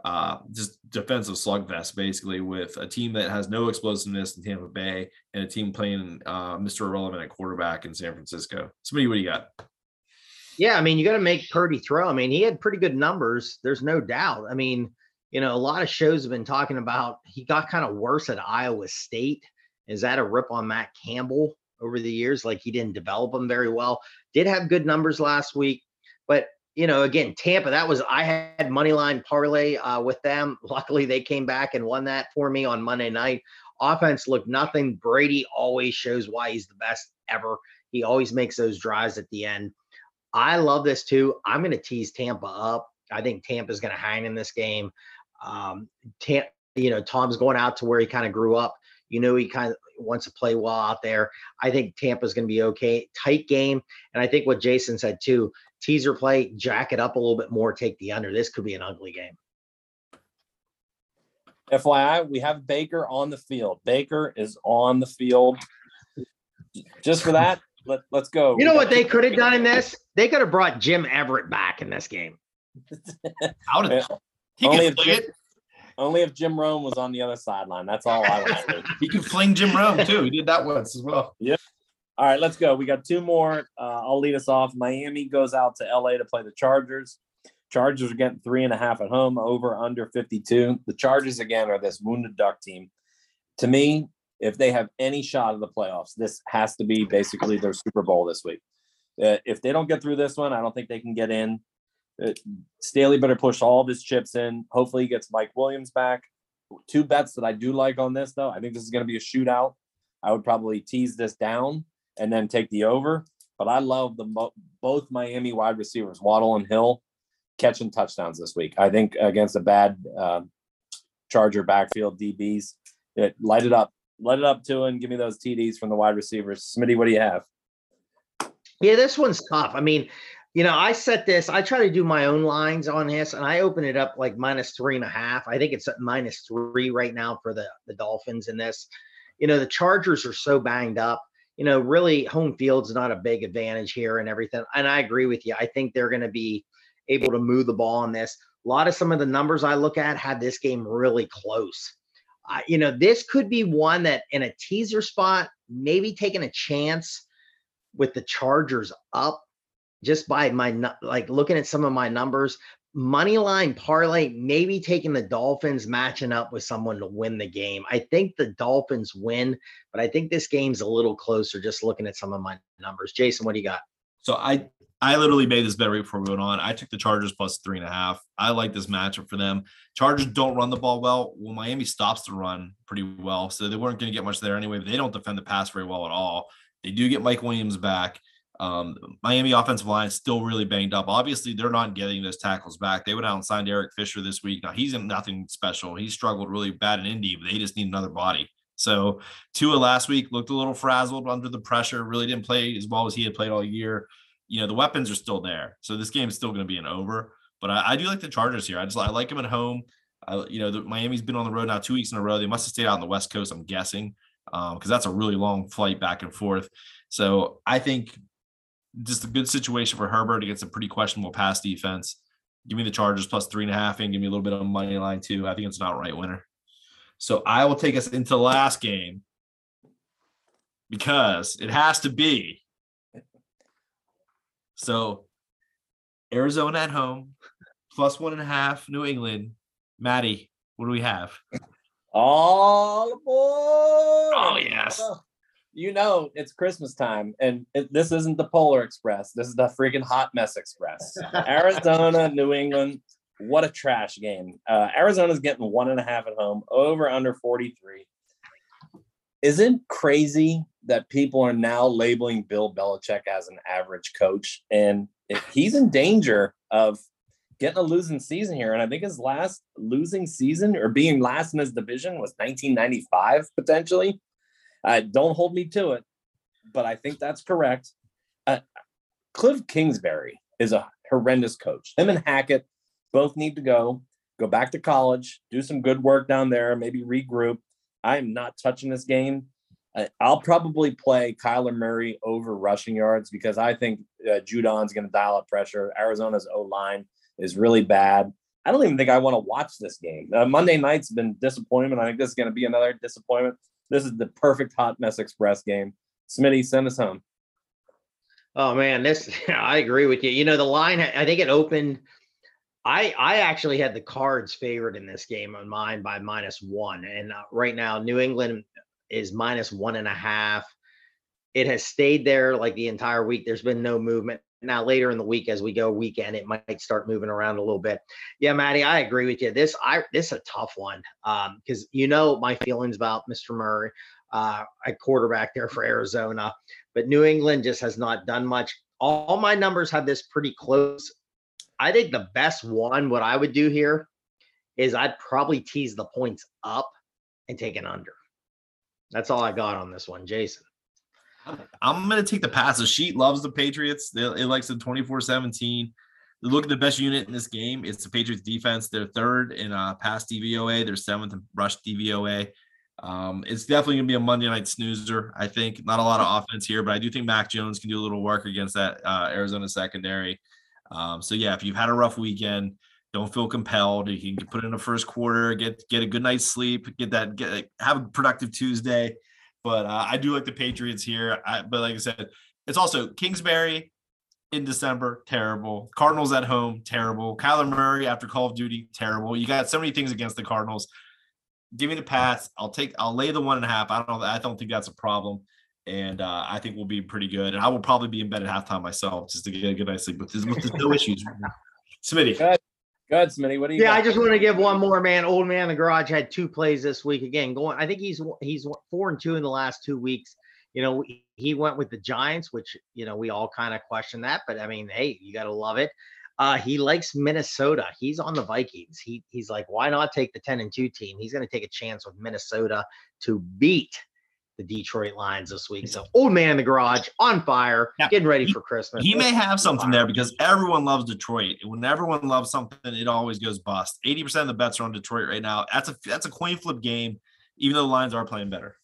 uh, just defensive slugfest, basically, with a team that has no explosiveness in Tampa Bay and a team playing uh, Mr. Irrelevant at quarterback in San Francisco. Somebody, what do you got? Yeah, I mean, you got to make Purdy throw. I mean, he had pretty good numbers. There's no doubt. I mean, you know, a lot of shows have been talking about he got kind of worse at Iowa State. Is that a rip on Matt Campbell over the years? Like he didn't develop them very well. Did have good numbers last week, but you know, again, Tampa, that was I had money line parlay uh, with them. Luckily, they came back and won that for me on Monday night. Offense looked nothing. Brady always shows why he's the best ever. He always makes those drives at the end. I love this too. I'm going to tease Tampa up. I think Tampa's going to hang in this game. Um, Tam, you know, Tom's going out to where he kind of grew up. You know, he kind of wants to play well out there. I think Tampa's going to be okay. Tight game. And I think what Jason said too teaser play, jack it up a little bit more, take the under. This could be an ugly game. FYI, we have Baker on the field. Baker is on the field. Just for that, let, let's go. You know what they could have done in this? They could have brought Jim Everett back in this game. How did he only can if, Jim, it? only if Jim Rome was on the other sideline. That's all I want to do. He can fling Jim Rome too. He did that once as well. All right, let's go. We got two more. Uh, I'll lead us off. Miami goes out to LA to play the Chargers. Chargers are getting three and a half at home, over under 52. The Chargers, again, are this wounded duck team. To me, if they have any shot of the playoffs, this has to be basically their Super Bowl this week. Uh, if they don't get through this one, I don't think they can get in. Uh, Staley better push all of his chips in. Hopefully, he gets Mike Williams back. Two bets that I do like on this, though. I think this is going to be a shootout. I would probably tease this down and then take the over. But I love the both Miami wide receivers, Waddle and Hill, catching touchdowns this week. I think against a bad uh, Charger backfield DBs, it light it up, light it up to and give me those TDs from the wide receivers. Smitty, what do you have? Yeah, this one's tough. I mean, you know, I set this, I try to do my own lines on this, and I open it up like minus three and a half. I think it's minus three right now for the, the Dolphins in this. You know, the Chargers are so banged up. You know, really, home field's not a big advantage here and everything. And I agree with you. I think they're going to be able to move the ball on this. A lot of some of the numbers I look at had this game really close. Uh, you know, this could be one that in a teaser spot, maybe taking a chance with the Chargers up just by my like looking at some of my numbers. Money line parlay, maybe taking the Dolphins matching up with someone to win the game. I think the Dolphins win, but I think this game's a little closer just looking at some of my numbers. Jason, what do you got? So I I literally made this bet right before we went on. I took the Chargers plus three and a half. I like this matchup for them. Chargers don't run the ball well. Well, Miami stops the run pretty well, so they weren't going to get much there anyway. But they don't defend the pass very well at all. They do get Mike Williams back. Um, Miami offensive line is still really banged up. Obviously, they're not getting those tackles back. They went out and signed Eric Fisher this week. Now he's in nothing special. He struggled really bad in Indy, but they just need another body. So Tua last week looked a little frazzled under the pressure. Really didn't play as well as he had played all year. You know the weapons are still there, so this game is still going to be an over. But I, I do like the Chargers here. I just I like them at home. I, you know, the, Miami's been on the road now two weeks in a row. They must have stayed out on the West Coast. I'm guessing because um, that's a really long flight back and forth. So I think just a good situation for Herbert against a pretty questionable pass defense. Give me the Chargers plus three and a half and give me a little bit of money line too. I think it's an outright winner. So I will take us into the last game because it has to be. So Arizona at home, plus one and a half, New England. Maddie, what do we have? All aboard! Oh, yes. You know it's Christmas time, and it, this isn't the Polar Express. This is the freaking Hot Mess Express. Arizona, New England. What a trash game. Uh, Arizona's getting one and a half at home, over under 43. Is it crazy that people are now labeling Bill Belichick as an average coach? And if he's in danger of getting a losing season here. And I think his last losing season or being last in his division was 1995, potentially. Uh, don't hold me to it, but I think that's correct. Uh, Cliff Kingsbury is a horrendous coach. Him and Hackett both need to go, go back to college, do some good work down there, maybe regroup. I am not touching this game. Uh, I'll probably play Kyler Murray over rushing yards because I think uh, Judon's going to dial up pressure. Arizona's O line is really bad. I don't even think I want to watch this game. Uh, Monday night's been disappointment. I think this is going to be another disappointment. This is the perfect hot mess express game. Smitty, send us home. Oh man, this I agree with you. You know, the line I think it opened. I I actually had the cards favored in this game on mine by minus one, and uh, right now New England is minus one and a half. It has stayed there like the entire week. There's been no movement. Now later in the week, as we go weekend, it might start moving around a little bit. Yeah, Maddie, I agree with you. This I this is a tough one um, because you know my feelings about Mr. Murray, uh, a quarterback there for Arizona, but New England just has not done much. All my numbers have this pretty close. I think the best one, what I would do here, is I'd probably tease the points up and take an under. That's all I got on this one, Jason. I'm going to take the pass. The sheet loves the Patriots. They, it likes the 24 17. Look at the best unit in this game. It's the Patriots defense. They're third in uh, pass DVOA. They're seventh in rush DVOA. Um, it's definitely going to be a Monday night snoozer. I think not a lot of offense here, but I do think Mac Jones can do a little work against that uh, Arizona secondary. Um, so yeah, if you've had a rough weekend, don't feel compelled. You can put in a first quarter, get get a good night's sleep, get that get have a productive Tuesday. But uh, I do like the Patriots here. I, but like I said, it's also Kingsbury in December, terrible. Cardinals at home, terrible. Kyler Murray after Call of Duty, terrible. You got so many things against the Cardinals. Give me the pass. I'll take. I'll lay the one and a half. I don't. I don't think that's a problem, and uh, I think we'll be pretty good. And I will probably be in bed at halftime myself just to get a good night's sleep. But there's, with no issues. Smitty. Good. Smitty. What do you? Yeah, got? I just want to give one more man. Old man in the garage had two plays this week again. Going, I think he's he's four and two in the last two weeks. You know, he went with the Giants, which you know we all kind of question that, but I mean, hey, you got to love it. Uh, he likes Minnesota. He's on the Vikings. He he's like, why not take the ten and two team? He's going to take a chance with Minnesota to beat the Detroit Lions this week. So old man in the garage on fire, Yeah, getting ready he- for Christmas. He may have something there because everyone loves Detroit. When everyone loves something, it always goes bust. 80% of the bets are on Detroit right now. That's a that's a coin flip game, even though the Lions are playing better.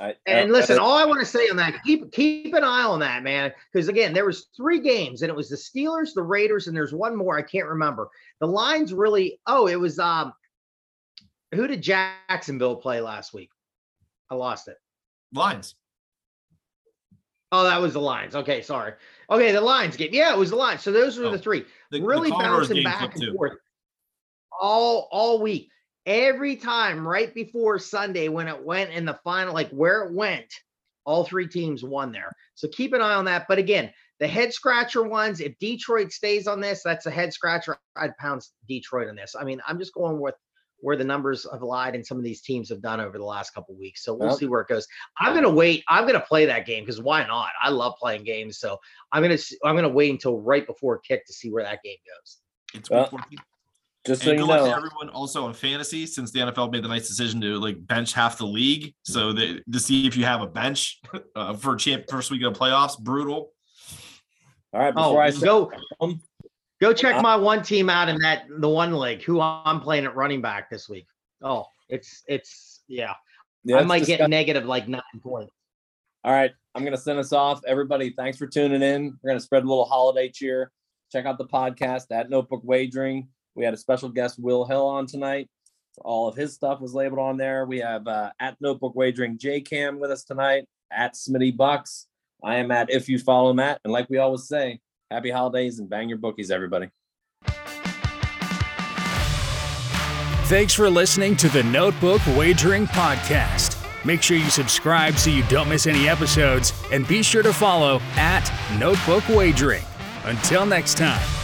I- And uh, listen, uh, all I want to say on that, keep keep an eye on that, man. Because again, there was three games, and it was the Steelers, the Raiders, and there's one more I can't remember. The lines really. Oh, it was um. Who did Jacksonville play last week? I lost it. Lions. Oh, that was the Lions. Okay, sorry. Okay, the Lions game. Yeah, it was the Lions. So those were Oh, the three. The, the really Commodores bouncing back and forth all all week. Every time, right before Sunday, when it went in the final, like where it went, all three teams won there. So keep an eye on that. But again, the head scratcher ones. If Detroit stays on this, that's a head scratcher. I'd pounce Detroit on this. I mean, I'm just going with where the numbers have lied and some of these teams have done over the last couple weeks. So we'll Well- see where it goes. I'm gonna wait. I'm gonna play that game because why not? I love playing games. So I'm gonna I'm gonna wait until right before kick to see where that game goes. It's Well, week 14. just so And you good luck to know, everyone also on fantasy since the NFL made the nice decision to like bench half the league. So that to see if you have a bench uh, for champ first week of playoffs, brutal. all right. Oh, Before I go um, go check uh, my one team out in that the one league who I'm playing at running back this week. Oh, it's it's yeah. yeah, I might discuss- get negative like nine points. All right, I'm gonna send us off. Everybody, thanks for tuning in. We're gonna spread a little holiday cheer. Check out the podcast at Notebook Wagering. We had a special guest, Will Hill, on tonight. All of his stuff was labeled on there. We have uh, at Notebook Wagering J Cam with us tonight. At Smitty Bucks. I am at If You Follow Matt. And like we always say, happy holidays and bang your bookies, everybody. Thanks for listening to the Notebook Wagering Podcast. Make sure you subscribe so you don't miss any episodes, and be sure to follow at Notebook Wagering. Until next time.